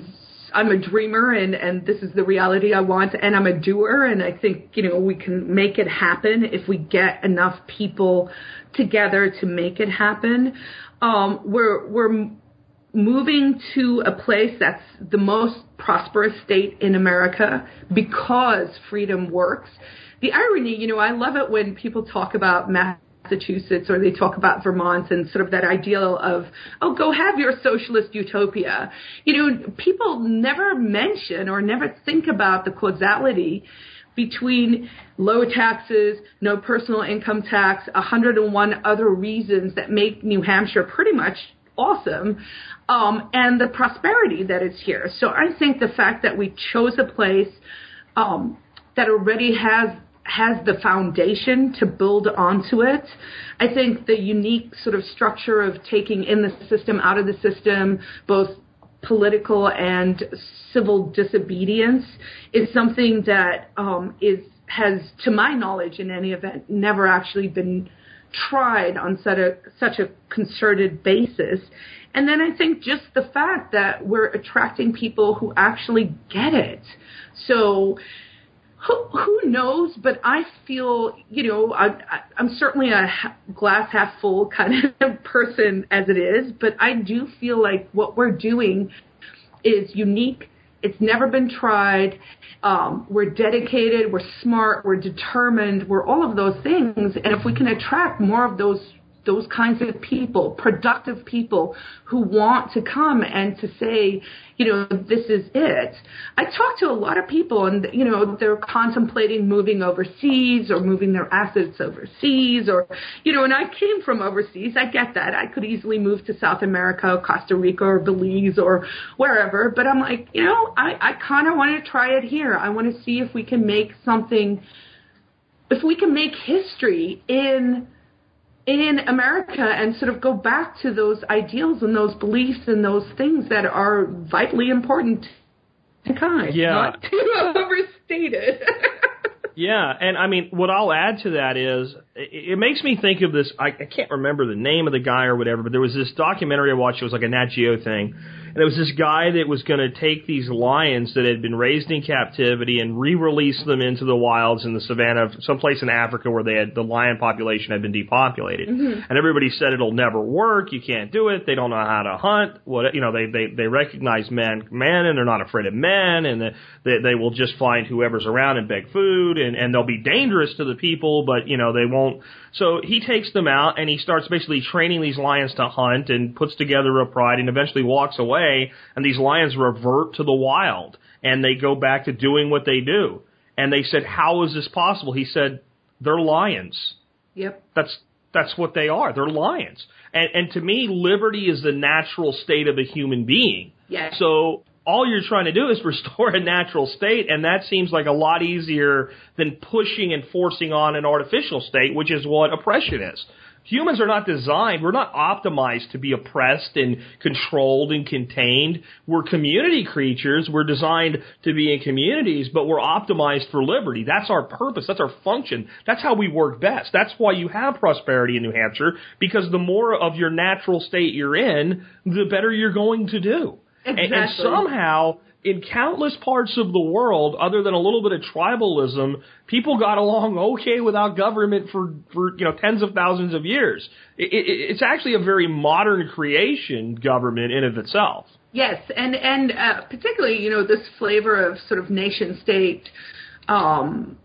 I'm a dreamer and and this is the reality I want, and I'm a doer, and I think you know we can make it happen if we get enough people together to make it happen. Um, we're we're moving to a place that's the most prosperous state in America because freedom works. The irony, you know, I love it when people talk about Massachusetts or they talk about Vermont and sort of that ideal of, oh, go have your socialist utopia. You know, people never mention or never think about the causality between low taxes, no personal income tax, 101 other reasons that make New Hampshire pretty much awesome um, and the prosperity that is here. So I think the fact that we chose a place um, that already has has the foundation to build onto it. I think the unique sort of structure of taking in the system, out of the system, both political and civil disobedience, is something that um, is has, to my knowledge, in any event, never actually been tried on such a such a concerted basis. And then I think just the fact that we're attracting people who actually get it. So who, who knows? But I feel, you know, I, I, I'm certainly a glass half full kind of [LAUGHS] person as it is, but I do feel like what we're doing is unique. It's never been tried. Um, we're dedicated. We're smart. We're determined. We're all of those things. And if we can attract more of those those kinds of people, productive people who want to come and to say, you know, this is it. I talk to a lot of people and, you know, they're contemplating moving overseas or moving their assets overseas or, you know, and I came from overseas. I get that. I could easily move to South America, Costa Rica or Belize or wherever. But I'm like, you know, I, I kind of want to try it here. I want to see if we can make something, if we can make history in in America and sort of go back to those ideals and those beliefs and those things that are vitally important to kind. Yeah. Not to [LAUGHS] overstate it. [LAUGHS] Yeah, and I mean, what I'll add to that is, it, it makes me think of this. I, I can't remember the name of the guy or whatever, but there was this documentary I watched. It was like a Nat Geo thing, and it was this guy that was going to take these lions that had been raised in captivity and re-release them into the wilds in the savannah, someplace in Africa where they had the lion population had been depopulated. Mm-hmm. And everybody said it'll never work. You can't do it. They don't know how to hunt. What you know, they they they recognize men, men, and they're not afraid of men, and they they will just find whoever's around and beg food, and and they'll be dangerous to the people, but you know they won't. So he takes them out and he starts basically training these lions to hunt and puts together a pride and eventually walks away and these lions revert to the wild and they go back to doing what they do. And they said, "How is this possible?" He said, "They're lions. yep. That's that's what they are. They're lions." And and to me, liberty is the natural state of a human being. Yes. So all you're trying to do is [LAUGHS] restore a natural state, and that seems like a lot easier than pushing and forcing on an artificial state, which is what oppression is. Humans are not designed, we're not optimized to be oppressed and controlled and contained. We're community creatures. We're designed to be in communities, but we're optimized for liberty. That's our purpose. That's our function. That's how we work best. That's why you have prosperity in New Hampshire, because the more of your natural state you're in, the better you're going to do. And, and somehow, in countless parts of the world, other than a little bit of tribalism, people got along okay without government for, for you know tens of thousands of years. It, it, it's actually a very modern creation, government in of itself. Yes, and and uh, particularly, you know, this flavor of sort of nation state. Um,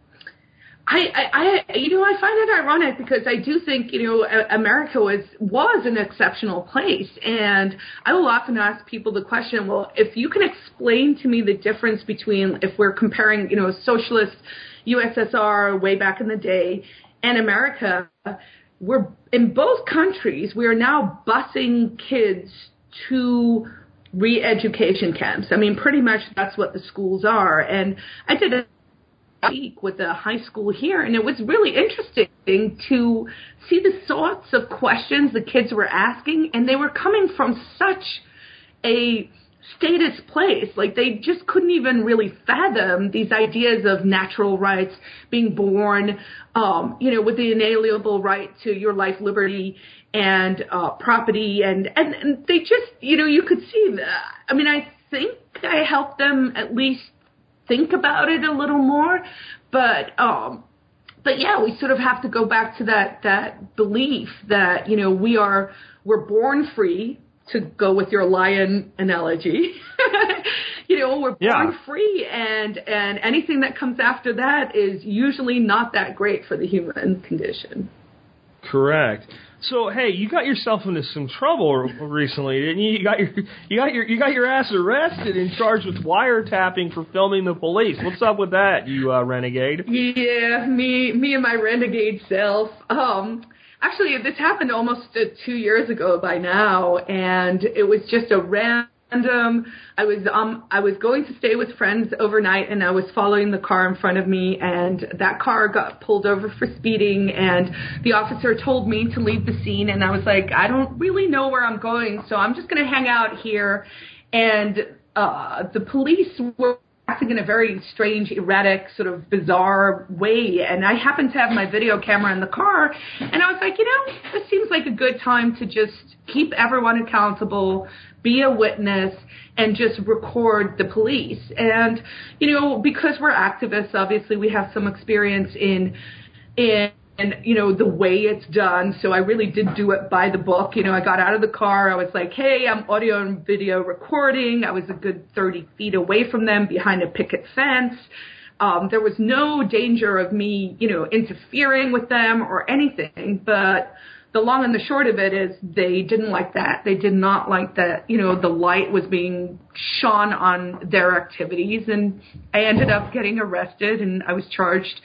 I, I, you know, I find it ironic because I do think, you know, America was was an exceptional place, and I will often ask people the question, well, if you can explain to me the difference between if we're comparing, you know, socialist USSR way back in the day and America, we're in both countries we are now busing kids to re-education camps. I mean, pretty much that's what the schools are. And I did a week with a high school here, and it was really interesting to see the sorts of questions the kids were asking, and they were coming from such a status place. Like they just couldn't even really fathom these ideas of natural rights, being born, um, you know, with the inalienable right to your life, liberty, and uh, property, and, and and they just, you know, you could see that. I mean, I think I helped them at least think about it a little more, but um, but yeah, we sort of have to go back to that that belief that you know we are we're born free to go with your lion analogy. [LAUGHS] you know, we're born Yeah. free, and and anything that comes after that is usually not that great for the human condition. Correct. So hey, you got yourself into some trouble recently, didn't you? You got your you got your you got your ass arrested and charged with wiretapping for filming the police. What's up with that, you uh, renegade? Yeah, me, me and my renegade self. Um, actually, this happened almost uh, two years ago by now, and it was just a random. I was um, I was going to stay with friends overnight, and I was following the car in front of me, and that car got pulled over for speeding, and the officer told me to leave the scene, and I was like, I don't really know where I'm going, so I'm just going to hang out here, and uh, the police were acting in a very strange, erratic, sort of bizarre way. And I happened to have my video camera in the car, and I was like, you know, this seems like a good time to just keep everyone accountable, be a witness and just record the police. And, you know, because we're activists, obviously we have some experience in, in, and you know the way it's done. So i really did do it by the book. You know i got out of the car. I was like hey i'm audio and video recording. I was a good 30 feet away from them behind a picket fence. Um there was no danger of me you know interfering with them or anything. But the long and the short of it is they didn't like that. They did not like that, you know, the light was being shone on their activities and I ended up getting arrested and I was charged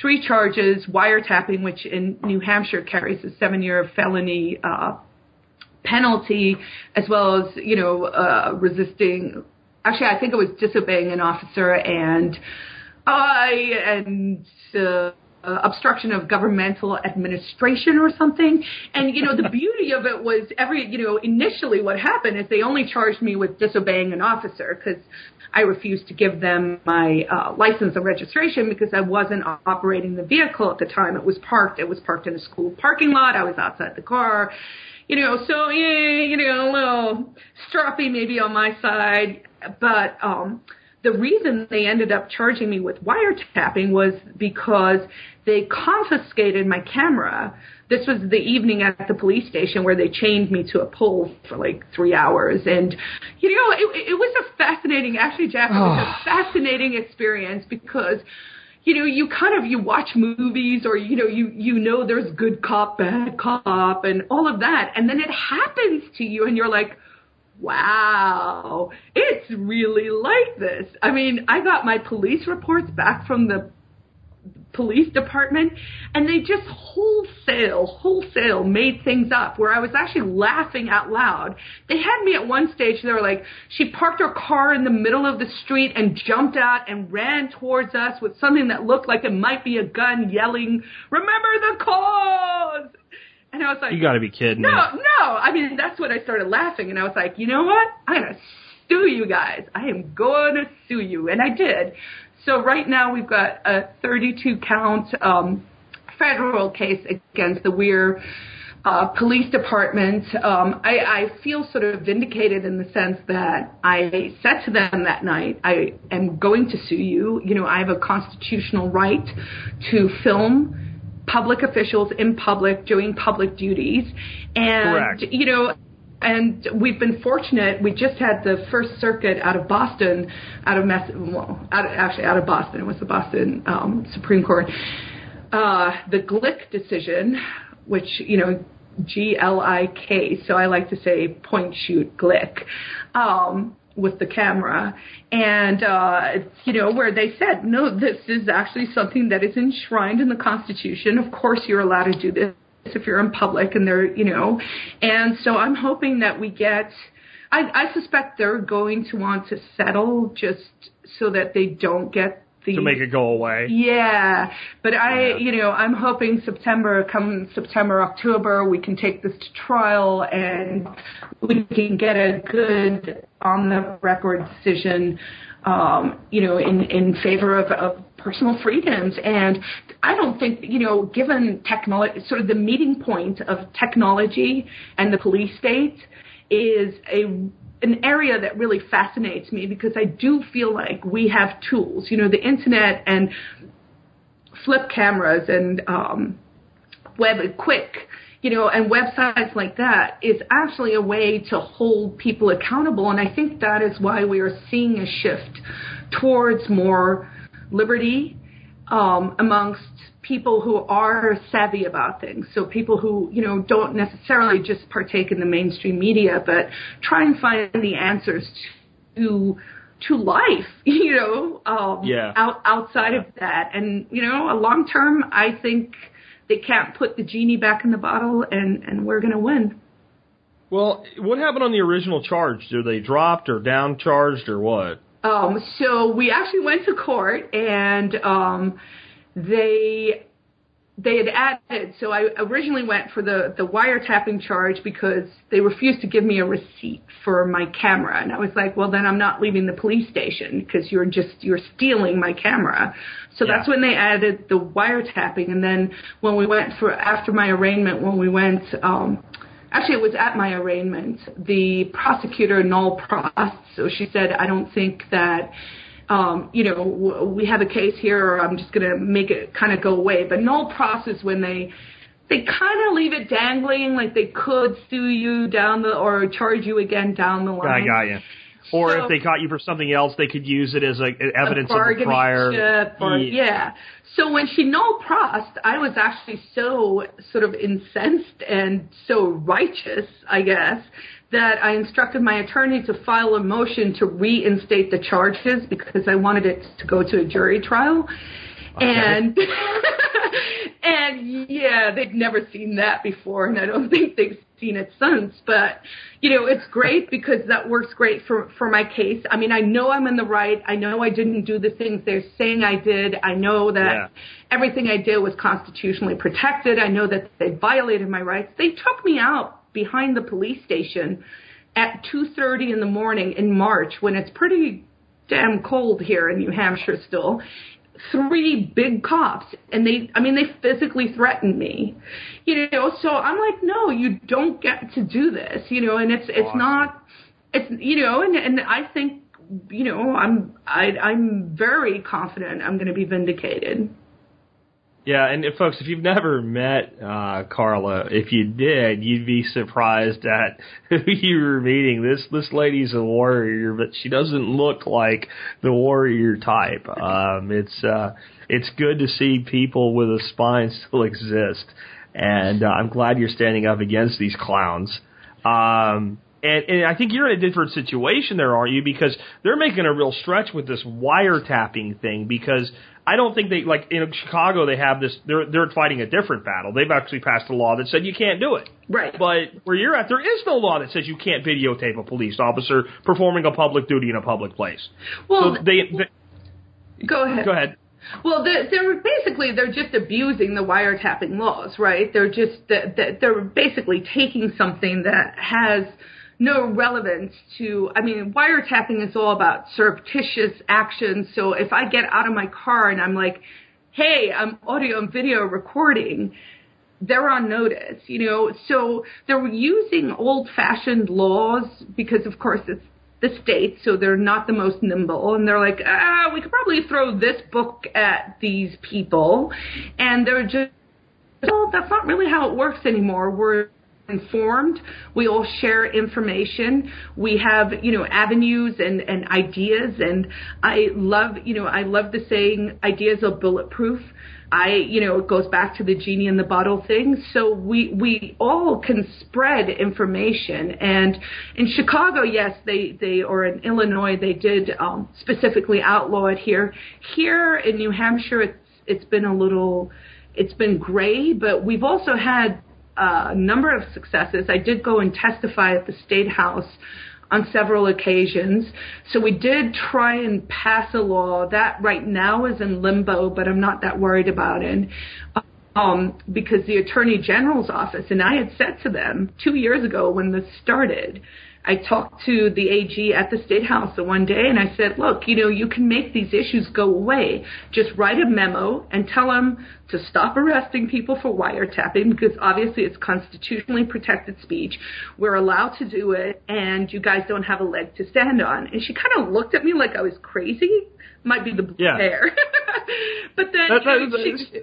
three charges, wiretapping, which in New Hampshire carries a seven year felony, uh, penalty, as well as, you know, uh, resisting, actually I think it was disobeying an officer and, I, and, uh, uh, obstruction of governmental administration or something. And, you know, the [LAUGHS] beauty of it was every, you know, initially what happened is they only charged me with disobeying an officer because I refused to give them my uh, license and registration because I wasn't operating the vehicle at the time. It was parked. It was parked in a school parking lot. I was outside the car. You know, so yeah, you know, a little stroppy maybe on my side, but um the reason they ended up charging me with wiretapping was because they confiscated my camera. This was the evening at the police station where they chained me to a pole for like three hours. And, you know, it, it was a fascinating, actually, Jack, it was a ah. fascinating experience because you know, you kind of you watch movies or you know you you know there's good cop, bad cop, and all of that, and then it happens to you, and you're like, wow, it's really like this. I mean, I got my police reports back from the police department and they just wholesale wholesale made things up where I was actually laughing out loud. They had me at one stage they were like she parked her car in the middle of the street and jumped out and ran towards us with something that looked like it might be a gun yelling remember the cause and I was like, You got to be kidding no, me. no. I mean, that's when I started laughing, and I was like, you know what? I'm gonna sue you guys. I am going to sue you, and I did. So right now we've got a 32 count um, federal case against the Weare uh, police department. Um, I, I feel sort of vindicated in the sense that I said to them that night, I am going to sue you. You know, I have a constitutional right to film public officials in public doing public duties. And, Correct. you know, and we've been fortunate. We just had the First Circuit out of Boston, out of Mass, well, out, actually out of Boston. It was the Boston um, Supreme Court. Uh, the Glik decision, which you know, G L I K. So I like to say point shoot Glik. Um, with the camera and uh you know where they said no this is actually something that is enshrined in the constitution of course you're allowed to do this if you're in public and they're you know and so i'm hoping that we get i i suspect they're going to want to settle just so that they don't get the To make it go away. yeah, but I, Yeah. you know, I'm hoping September, come September, October, we can take this to trial and we can get a good on the record decision, um, you know, in, in favor of, of personal freedoms. And I don't think, you know, given technology, sort of the meeting point of technology and the police state is a an area that really fascinates me because I do feel like we have tools, you know, the internet and flip cameras and um, web quick, you know, and websites like that is actually a way to hold people accountable. And I think that is why we are seeing a shift towards more liberty um, amongst people who are savvy about things. So people who, you know, don't necessarily just partake in the mainstream media, but try and find the answers to to life, [LAUGHS] you know, um, Yeah. out, outside of that. And, you know, a long term, I think they can't put the genie back in the bottle and, and we're going to win. Well, what happened on the original charge? Did they dropped or down charged or what? Um, so we actually went to court and um, they they had added. So I originally went for the the wiretapping charge because they refused to give me a receipt for my camera, and I was like, well, then I'm not leaving the police station because you're just you're stealing my camera. So Yeah. that's when they added the wiretapping, and then when we went for after my arraignment, when we went. Um, actually it was at my arraignment. The prosecutor nol pros, so she said, I don't think that um, you know, w- we have a case here, or I'm just going to make it kind of go away. But nol pros is when they they kind of leave it dangling, like they could sue you down the or charge you again down the line. I got you. Or So- if they caught you for something else, they could use it as like evidence a of a prior. or, Yeah. yeah. So when she nol prossed, I was actually so sort of incensed and so righteous, I guess, that I instructed my attorney to file a motion to reinstate the charges because I wanted it to go to a jury trial. And [LAUGHS] and yeah, they'd never seen that before, and I don't think they've seen it since. But you know, it's great because that works great for for my case. I mean, I know I'm in the right. I know I didn't do the things they're saying I did. I know that Yeah. everything I did was constitutionally protected. I know that they violated my rights. They took me out behind the police station at 2:30 in the morning in March when it's pretty damn cold here in New Hampshire still. Three big cops, and they, I mean, they physically threatened me, you know. So I'm like, no, you don't get to do this, you know. And it's it's not, it's you know, and and I think, you know, I'm I I'm very confident I'm going to be vindicated. Yeah, and if, folks, if you've never met uh, Carla, if you did, you'd be surprised at [LAUGHS] who you were meeting. This this lady's a warrior, but she doesn't look like the warrior type. Um, it's uh, it's good to see people with a spine still [LAUGHS] exist, and uh, I'm glad you're standing up against these clowns. Um, and, and I think you're in a different situation there, aren't you? Because they're making a real stretch with this wiretapping thing. Because I don't think they like in Chicago they have this. They're they're fighting a different battle. They've actually passed a law that said you can't do it. Right. But where you're at, there is no law that says you can't videotape a police officer performing a public duty in a public place. Well, so they, they go ahead. go ahead. Well, they're, they're basically they're just abusing the wiretapping laws, right? They're just they're basically taking something that has no relevance to. I mean, wiretapping is all about surreptitious actions. So if I get out of my car and I'm like, "Hey, I'm audio and video recording," they're on notice, you know. So they're using old-fashioned laws because, of course, it's the state, so they're not the most nimble, and they're like, ah, we could probably throw this book at these people, and they're just, well, that's not really how it works anymore. We're informed. We all share information. We have, you know, avenues and, and ideas. And I love, you know, I love the saying, ideas are bulletproof. I, you know, it goes back to the genie in the bottle thing. So we, we all can spread information. And in Chicago, yes, they, they, or in Illinois, they did um, specifically outlaw it here. Here in New Hampshire, it's, it's been a little, it's been gray, but we've also had a number of successes. I did go and testify at the State House on several occasions. So we did try and pass a law that right now is in limbo, but I'm not that worried about it. Um, because the Attorney General's office, and I had said to them two years ago when this started, I talked to the AG at the State House the one day and I said, look, you know, you can make these issues go away. Just write a memo and tell them to stop arresting people for wiretapping because obviously it's constitutionally protected speech. We're allowed to do it and you guys don't have a leg to stand on. And she kind of looked at me like I was crazy. Might be the blue Yeah. hair. [LAUGHS] but then That- that- she,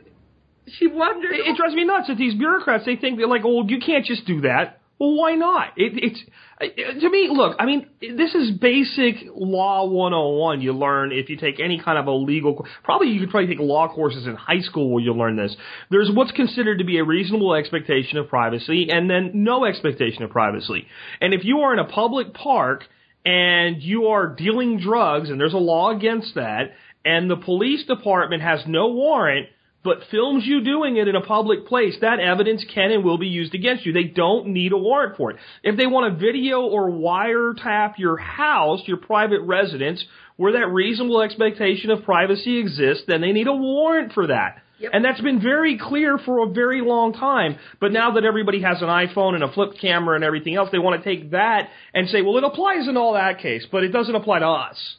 she wondered. It, it drives me nuts that these bureaucrats they think they're like, oh, you can't just do that. Well, why not? It, it's uh, to me. Look, I mean, this is basic law 101. You learn if you take any kind of a legal. Probably you could probably take law courses in high school where you learn this. There's what's considered to be a reasonable expectation of privacy, and then no expectation of privacy. And if you are in a public park and you are dealing drugs, and there's a law against that, and the police department has no warrant but films you doing it in a public place, that evidence can and will be used against you. They don't need a warrant for it. If they want to video or wiretap your house, your private residence, where that reasonable expectation of privacy exists, then they need a warrant for that. Yep. And that's been very clear for a very long time. But now that everybody has an iPhone and a flip camera and everything else, they want to take that and say, well, it applies in all that case, but it doesn't apply to us.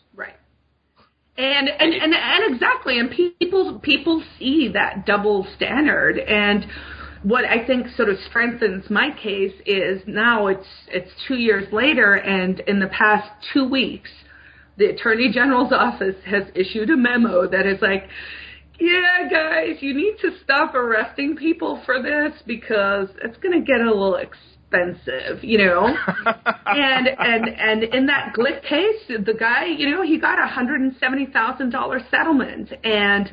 And and, and and exactly, and people people see that double standard, and what I think sort of strengthens my case is now it's it's two years later, and in the past two weeks, the Attorney General's office has issued a memo that is like, yeah, guys, you need to stop arresting people for this because it's going to get a little expensive, you know. [LAUGHS] and and and in that Glik case, the guy, you know, he got a hundred and seventy thousand dollar settlement, and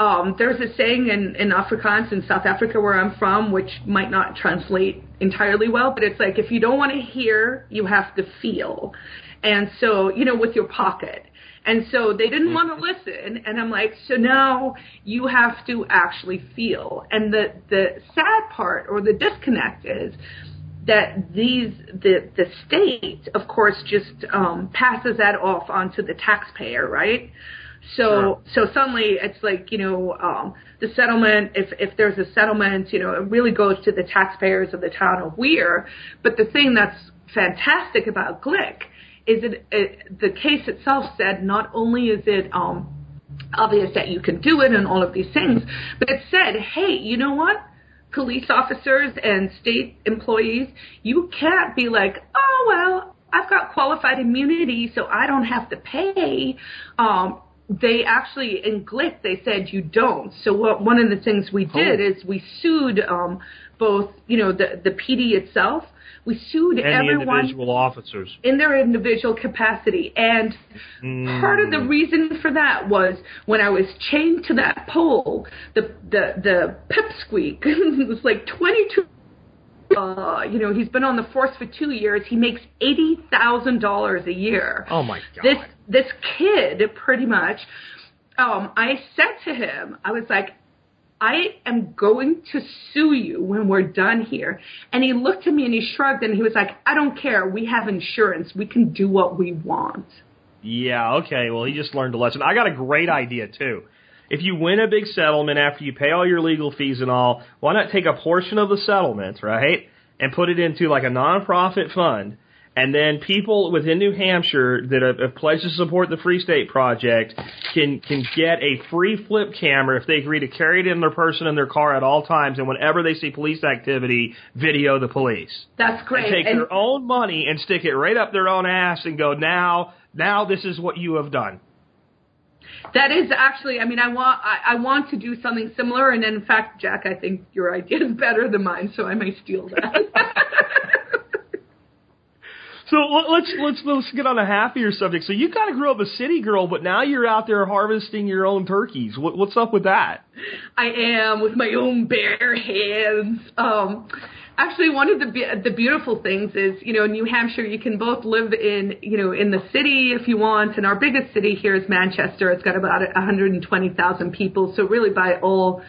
um, there's a saying in, in Afrikaans in South Africa where I'm from, which might not translate entirely well, but it's like if you don't want to hear, you have to feel. And so, you know, with your pocket. And so they didn't want to listen. And I'm like, so now you have to actually feel. And the, the sad part or the disconnect is that these, the, the state, of course, just um, passes that off onto the taxpayer, right? So, sure. so suddenly it's like, you know, um, the settlement, if, if there's a settlement, you know, it really goes to the taxpayers of the town of Weare. But the thing that's fantastic about Glik is it, it the case itself said not only is it um, obvious that you can do it and all of these things, but it said, hey, you know what? Police officers and state employees, you can't be like, oh well, I've got qualified immunity, so I don't have to pay. Um, they actually in Glik they said you don't. So what one of the things we did oh. is we sued um, both you know the the PD itself we sued and everyone individual officers in their individual capacity. And mm. part of the reason for that was when I was chained to that pole, the the the pipsqueak [LAUGHS] was like 22 uh, you know, he's been on the force for two years. He makes eighty thousand dollars a year. Oh my god! This this kid, pretty much. Um, I said to him, I was like, I am going to sue you when we're done here. And he looked at me and he shrugged and he was like, I don't care. We have insurance. We can do what we want. Yeah, okay. Well, he just learned a lesson. I got a great idea, too. If you win a big settlement after you pay all your legal fees and all, why not take a portion of the settlement, right? And put it into like a nonprofit fund and then people within New Hampshire that have, have pledged to support the Free State Project can can get a free flip camera if they agree to carry it in their person in their car at all times, and whenever they see police activity, video the police. That's great. And take and their own money and stick it right up their own ass and go now. Now this is what you have done. That is actually, I mean, I want, I, I want to do something similar, and in fact, Jack, I think your idea is better than mine, so I may steal that. [LAUGHS] So let's let's let's get on a happier subject. So you kind of grew up a city girl, but now you're out there harvesting your own turkeys. What, what's up with that? I am with my own bare hands. Um, actually, one of the the beautiful things is, you know, in New Hampshire, you can both live in, you know, in the city if you want, and our biggest city here is Manchester. It's got about 120,000 people. So really, by all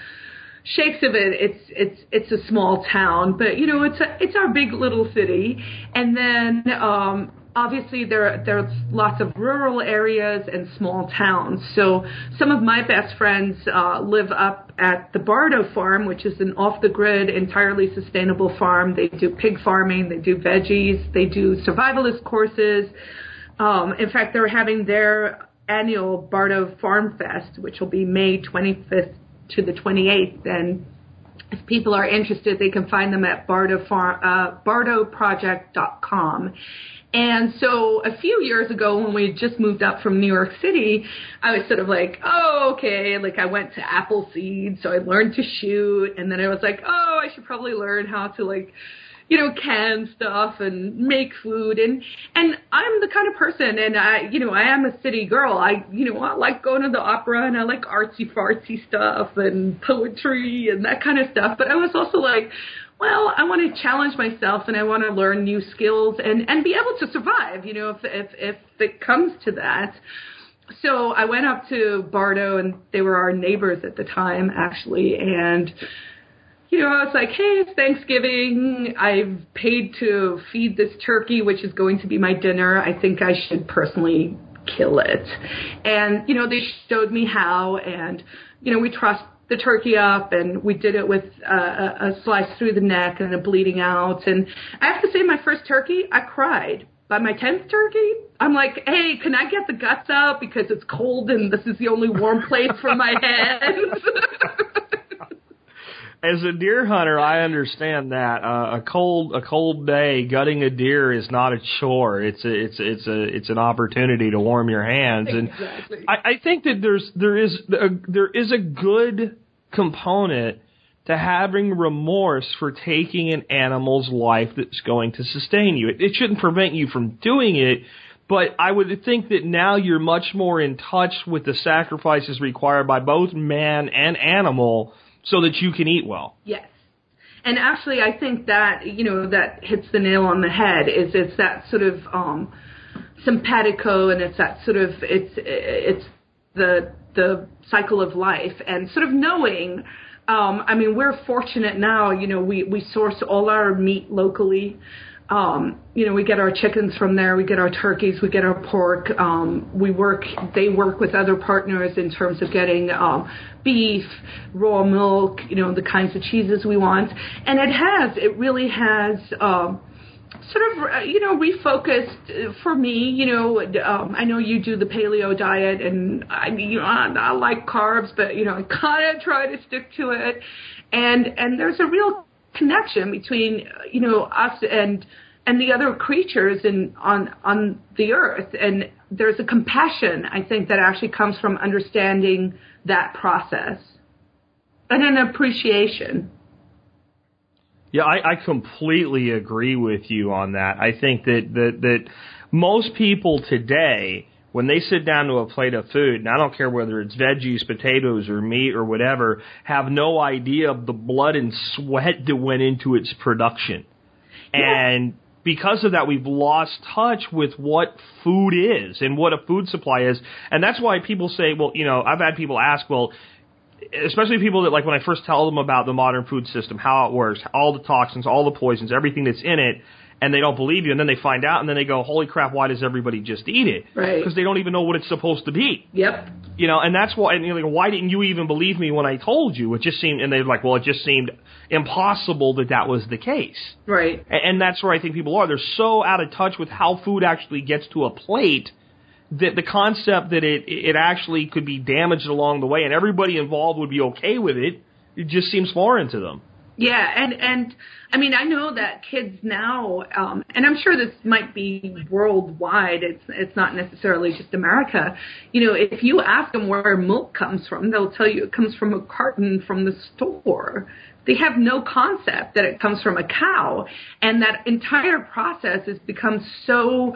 shakes of it, it's it's it's a small town, but you know it's a it's our big little city. And then um, obviously there there's lots of rural areas and small towns. So some of my best friends uh, live up at the Bardo Farm, which is an off the grid, entirely sustainable farm. They do pig farming, they do veggies, they do survivalist courses. Um, in fact, they're having their annual Bardo Farm Fest, which will be May 25th to the 28th. And if people are interested, they can find them at Bardo Farm, uh, bardoproject.com. And so a few years ago when we just moved up from New York City, I was sort of like, oh, okay, like I went to Appleseed, so I learned to shoot, and then I was like, oh, I should probably learn how to like you know, can stuff and make food and and I'm the kind of person and I you know, I am a city girl. I you know, I like going to the opera and I like artsy fartsy stuff and poetry and that kind of stuff. But I was also like, well, I want to challenge myself and I want to learn new skills and and be able to survive, you know, if if if it comes to that. So I went up to Bardo and they were our neighbors at the time actually and you know, I was like, hey, it's Thanksgiving. I've paid to feed this turkey, which is going to be my dinner. I think I should personally kill it. And, you know, they showed me how, and, you know, we trussed the turkey up and we did it with uh, a slice through the neck and a bleeding out. And I have to say, my first turkey, I cried. By my 10th turkey, I'm like, hey, can I get the guts out because it's cold and this is the only warm place for my [LAUGHS] hands? [LAUGHS] as a deer hunter, I understand that uh, a cold a cold day gutting a deer is not a chore. It's a it's it's a it's an opportunity to warm your hands, and Exactly. I, I think that there's there is a, there is a good component to having remorse for taking an animal's life that's going to sustain you. It, it shouldn't prevent you from doing it, but I would think that now you're much more in touch with the sacrifices required by both man and animal so that you can eat well. Yes. And actually, I think that you know that hits the nail on the head. Is it's that sort of um, simpatico, and it's that sort of it's it's the the cycle of life, and sort of knowing. Um, I mean, we're fortunate now. You know, we we source all our meat locally. Um, you know, we get our chickens from there, we get our turkeys, we get our pork. Um, we work, they work with other partners in terms of getting um, beef, raw milk, you know, the kinds of cheeses we want. And it has, it really has. Um, sort of uh, you know refocused uh, for me you know um i know you do the paleo diet and i you know i, I like carbs but you know i kind of try to stick to it and and there's a real connection between you know us and and the other creatures in on on the earth and there's a compassion i think that actually comes from understanding that process and an appreciation Yeah, I, I completely agree with you on that. I think that, that that most people today, when they sit down to a plate of food, and I don't care whether it's veggies, potatoes, or meat or whatever, have no idea of the blood and sweat that went into its production. And because of that, we've lost touch with what food is and what a food supply is. And that's why people say, well, you know, I've had people ask, well, especially people that like when I first tell them about the modern food system, how it works, all the toxins, all the poisons, everything that's in it, and they don't believe you, and then they find out, and then they go, "Holy crap! Why does everybody just eat it?" Right. Because they don't even know what it's supposed to be. yep You know, and that's why. And you're like, why didn't you even believe me when I told you? It just seemed, and they're like, well, it just seemed impossible that that was the case. right A- And that's where I think people are. They're so out of touch with how food actually gets to a plate that the concept that it it actually could be damaged along the way and everybody involved would be okay with it, it just seems foreign to them. Yeah, and and I mean I know that kids now, um, and I'm sure this might be worldwide. It's it's not necessarily just America. You know, if you ask them where milk comes from, they'll tell you it comes from a carton from the store. They have no concept that it comes from a cow, and that entire process has become so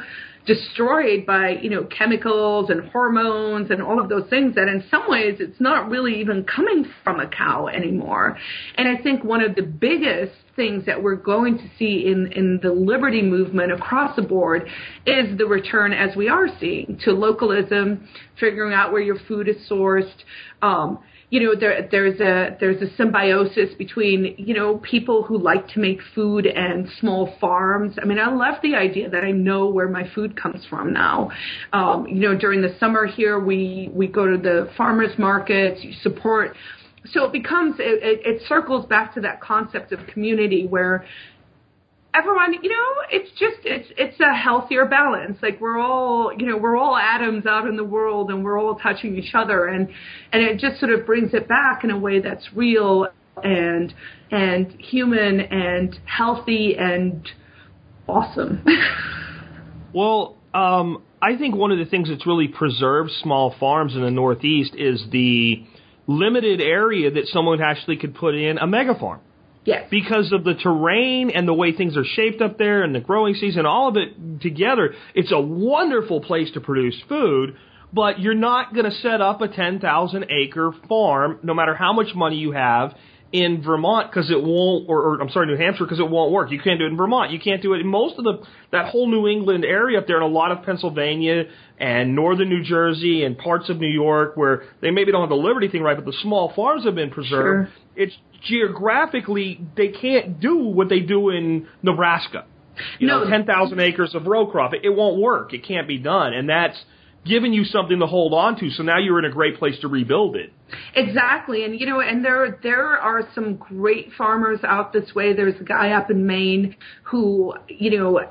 destroyed by you know chemicals and hormones and all of those things that in some ways it's not really even coming from a cow anymore. And i think one of the biggest things that we're going to see in in the liberty movement across the board is the return as we are seeing to localism figuring out where your food is sourced um you know there there's a there's a symbiosis between you know people who like to make food and small farms. I mean i love the idea that i know where my food comes from now. Um you know during the summer here we we go to the farmers markets you support. So it becomes it, it, it circles back to that concept of community where everyone you know it's just it's it's a healthier balance. Like we're all you know we're all atoms out in the world and we're all touching each other. And and it just sort of brings it back in a way that's real and and human and healthy and awesome. [LAUGHS] Well, um, I think one of the things that's really preserved small farms in the Northeast is the limited area that someone actually could put in a mega farm. Yes because of the terrain and the way things are shaped up there and the growing season, all of it together, it's a wonderful place to produce food. But you're not going to set up a 10,000 acre farm, no matter how much money you have, in Vermont because it won't, or, or I'm sorry, New Hampshire because it won't work. You can't do it in Vermont. You can't do it in most of the that whole New England area up there, and a lot of Pennsylvania and northern New Jersey and parts of New York where they maybe don't have the liberty thing right, but the small farms have been preserved. Sure. It's geographically they can't do what they do in Nebraska. You know, No. ten thousand acres of row crop. It, it won't work. It can't be done, and that's giving you something to hold on to. So now you're in a great place to rebuild it. Exactly, and you know, and there there are some great farmers out this way. There's a guy up in Maine who you know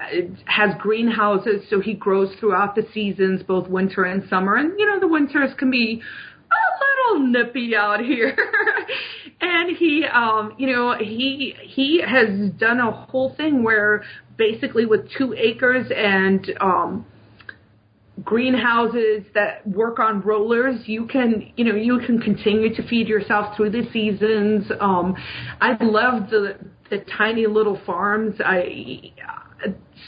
has greenhouses, so he grows throughout the seasons, both winter and summer. And you know, the winters can be a little nippy out here, [LAUGHS] and he, um, you know, he he has done a whole thing where basically with two acres and um, greenhouses that work on rollers, you can, you know, you can continue to feed yourself through the seasons. Um, I love the the tiny little farms. I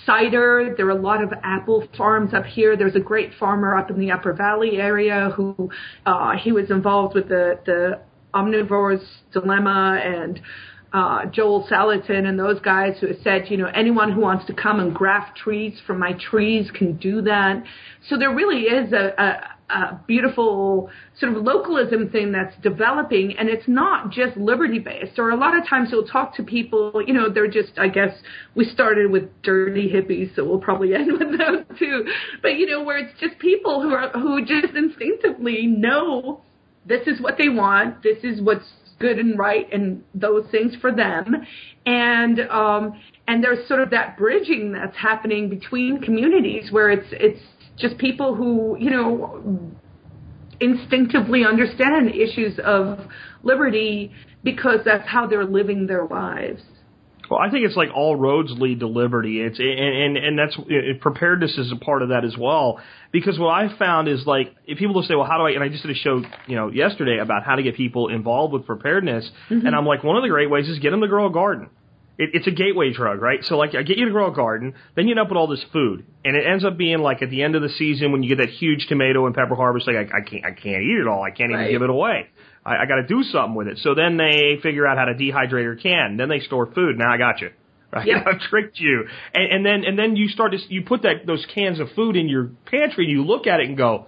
cider. There are a lot of apple farms up here. There's a great farmer up in the Upper Valley area who uh, he was involved with the the omnivore's dilemma and uh, Joel Salatin and those guys who have said, you know, anyone who wants to come and graft trees from my trees can do that. So there really is a, a, a beautiful sort of localism thing that's developing, and it's not just liberty based. Or a lot of times you'll talk to people, you know, they're just, I guess, we started with dirty hippies, so we'll probably [LAUGHS] end with those too. But you know, where it's just people who are who just instinctively know this is what they want, this is what's good and right and those things for them. And um and there's sort of that bridging that's happening between communities where it's it's just people who you know instinctively understand issues of liberty because that's how they're living their lives well, I think it's like all roads lead to liberty. It's and and, and that's it, preparedness is a part of that as well. Because what I found is like if people will say, well, how do I? And I just did a show, you know, yesterday about how to get people involved with preparedness, mm-hmm. and I'm like, one of the great ways is get them to grow a garden. It, it's a gateway drug, right? So like, I get you to grow a garden, then you end up with all this food, and it ends up being like at the end of the season when you get that huge tomato and pepper harvest, like I, I can't, I can't eat it all. I can't even give it away. I, I got to do something with it. So then they figure out how to dehydrate or can. Then they store food. Now I got you. Right? Yep. I've tricked you. And, and then and then you start to you put that those cans of food in your pantry and you look at it and go,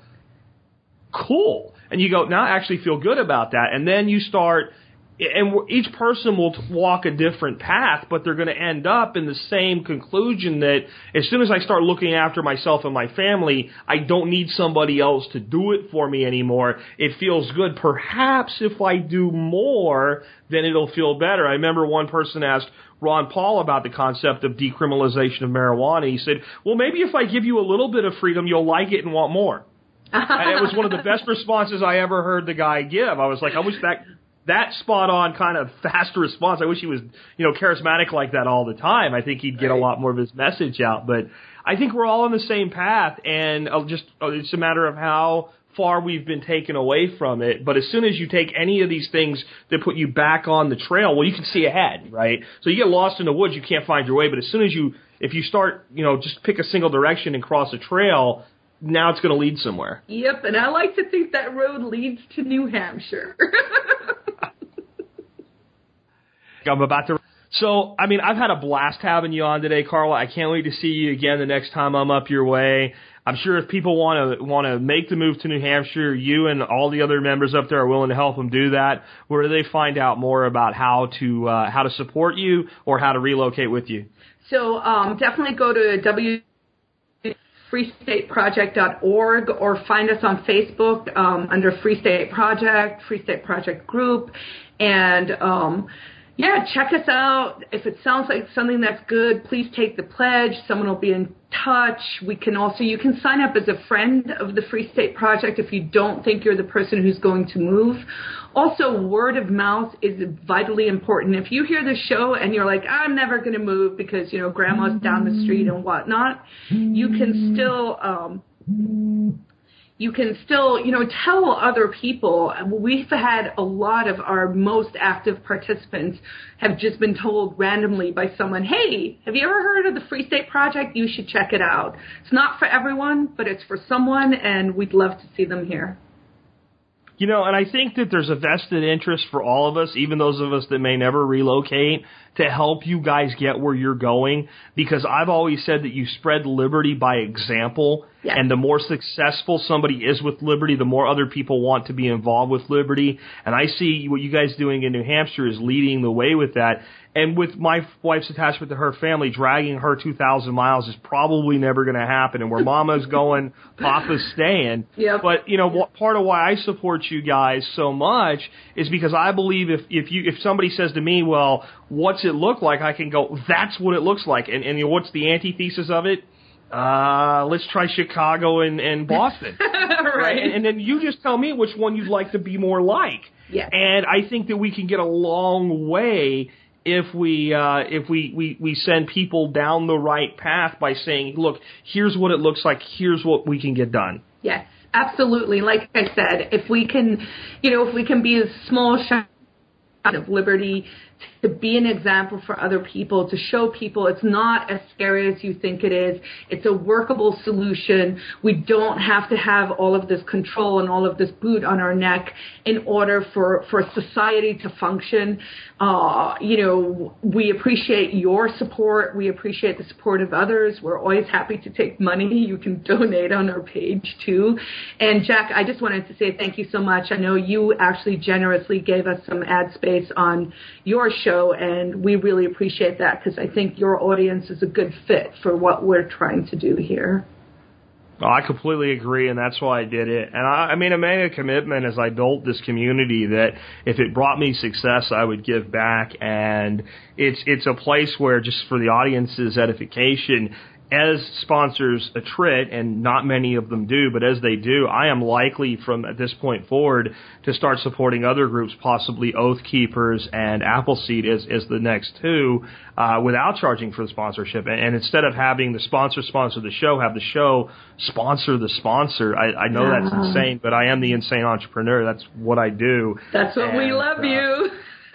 cool. And you go, now I actually feel good about that. And then you start and each person will walk a different path, but they're going to end up in the same conclusion that as soon as I start looking after myself and my family, I don't need somebody else to do it for me anymore. It feels good. Perhaps if I do more, then it'll feel better. I remember one person asked Ron Paul about the concept of decriminalization of marijuana. He said, well, maybe if I give you a little bit of freedom, you'll like it and want more. [LAUGHS] and it was one of the best responses I ever heard the guy give. I was like, I wish that that spot on kind of [LAUGHS] fast response. I wish he was, you know, charismatic like that all the time. I think he'd get right. a lot more of his message out. But I think we're all on the same path, and I'll just uh, it's a matter of how far we've been taken away from it. But as soon as you take any of these things that put you back on the trail, well, you can see ahead, right? So you get lost in the woods, you can't find your way. But as soon as you, if you start, you know, just pick a single direction and cross a trail, now it's going to lead somewhere. Yep, and I like to think that road leads to New Hampshire. [LAUGHS] I'm about to. So, I mean, I've had a blast having you on today, Carla. I can't wait to see you again the next time I'm up your way. I'm sure if people want to want to make the move to New Hampshire, you and all the other members up there are willing to help them do that. Where do they find out more about how to uh, how to support you or how to relocate with you? So um, definitely go to w freestateproject.org or find us on Facebook um, under Free State Project, Free State Project Group, and um, yeah, check us out. If it sounds like something that's good, please take the pledge. Someone will be in touch. We can also, you can sign up as a friend of the Free State Project if you don't think you're the person who's going to move. Also, word of mouth is vitally important. If you hear the show and you're like, I'm never going to move because, you know, grandma's down the street and whatnot, you can still, um, you can still, you know, tell other people. We've had a lot of our most active participants have just been told randomly by someone, hey, have you ever heard of the Free State Project? You should check it out. It's not for everyone, but it's for someone, and we'd love to see them here. You know, and I think that there's a vested interest for all of us, even those of us that may never relocate, to help you guys get where you're going because I've always said that you spread liberty by example. Yeah. And the more successful somebody is with liberty, the more other people want to be involved with liberty. And I see what you guys doing in New Hampshire is leading the way with that. And with my wife's attachment to her family, dragging her 2,000 miles is probably never going to happen. And where mama's [LAUGHS] going, papa's staying. Yep. But, you know, part of why I support you guys so much is because I believe if, if you, if somebody says to me, well, what's it look like? I can go, that's what it looks like. And, and you know, what's the antithesis of it? Uh, let's try Chicago and, and [LAUGHS] Boston. right. Right. And, and then you just tell me which one you'd like to be more like. Yeah. And I think that we can get a long way if we uh, if we, we we send people down the right path by saying, look, here's what it looks like. Here's what we can get done. Yes, absolutely. Like I said, if we can, you know, if we can be a small shine of liberty to be an example for other people, to show people it's not as scary as you think it is. It's a workable solution. We don't have to have all of this control and all of this boot on our neck in order for, for society to function. Uh, you know, we appreciate your support. We appreciate the support of others. We're always happy to take money. You can donate on our page too. And Jack, I just wanted to say thank you so much. I know you actually generously gave us some ad space on your show, and we really appreciate that because I think your audience is a good fit for what we're trying to do here. Well, I completely agree, and that's why I did it. And I, I mean, I made a commitment as I built this community that if it brought me success, I would give back. And it's it's a place where, just for the audience's edification, as sponsors attrit, and not many of them do, but as they do, I am likely from at this point forward to start supporting other groups, possibly Oath Keepers and Appleseed as, as the next two, uh, without charging for the sponsorship. And, and instead of having the sponsor sponsor the show, have the show sponsor the sponsor. I, I know that's insane, but I am the insane entrepreneur. That's what I do. That's what we love uh, you.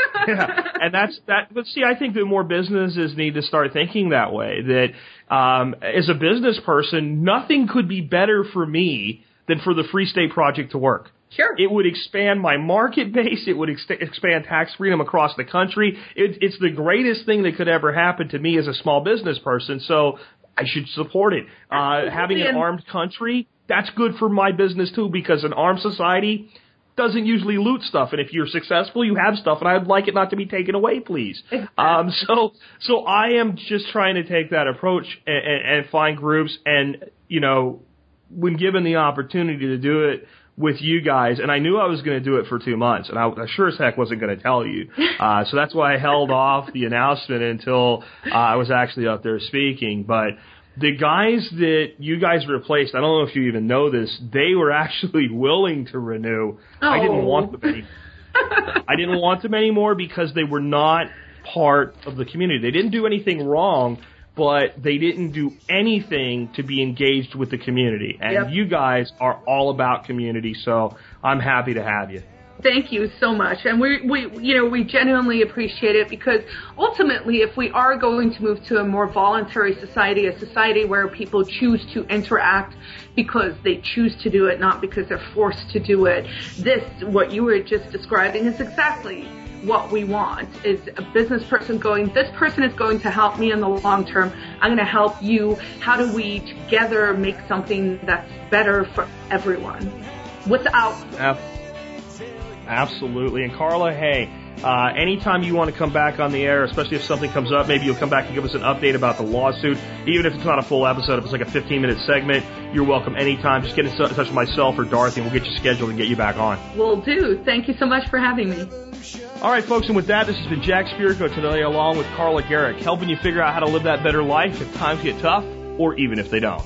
[LAUGHS] yeah, and that's that. But see, I think that more businesses need to start thinking that way. That um, as a business person, nothing could be better for me than for the Free State Project to work. Sure. It would expand my market base. It would ex- expand tax freedom across the country. It, it's the greatest thing that could ever happen to me as a small business person. So I should support it. Uh, having an armed country, that's good for my business too, because an armed society doesn't usually loot stuff. And if you're successful, you have stuff, and I'd like it not to be taken away, please. Um, so, so I am just trying to take that approach and, and, and find groups, and you know, when given the opportunity to do it with you guys, and I knew I was going to do it for two months, and I, I sure as heck wasn't going to tell you. [LAUGHS] Uh, so that's why I held off the announcement until uh, I was actually up there speaking. But the guys that you guys replaced, I don't know if you even know this, they were actually [LAUGHS] willing to renew. I didn't Oh. want them any. I didn't want them anymore because they were not part of the community. They didn't do anything wrong, but they didn't do anything to be engaged with the community. And Yep. you guys are all about community, so I'm happy to have you. Thank you so much. And we, we, you know, we genuinely appreciate it because ultimately, if we are going to move to a more voluntary society, a society where people choose to interact because they choose to do it, not because they're forced to do it, this, what you were just describing, is exactly what we want is a business person going, this person is going to help me in the long term. I'm going to help you. How do we together make something that's better for everyone without Ab- Absolutely. And Carla, hey, uh, anytime you want to come back on the air, especially if something comes up, maybe you'll come back and give us an update about the lawsuit. Even if it's not a full episode, if it's like a 15 minute segment, you're welcome anytime. Just get in touch with myself or Dorothy and we'll get you scheduled and get you back on. Will do. Thank you so much for having me. All right, folks, and with that, this has been Jack Spirko today, along with Carla Gericke, helping you figure out how to live that better life if times get tough or even if they don't.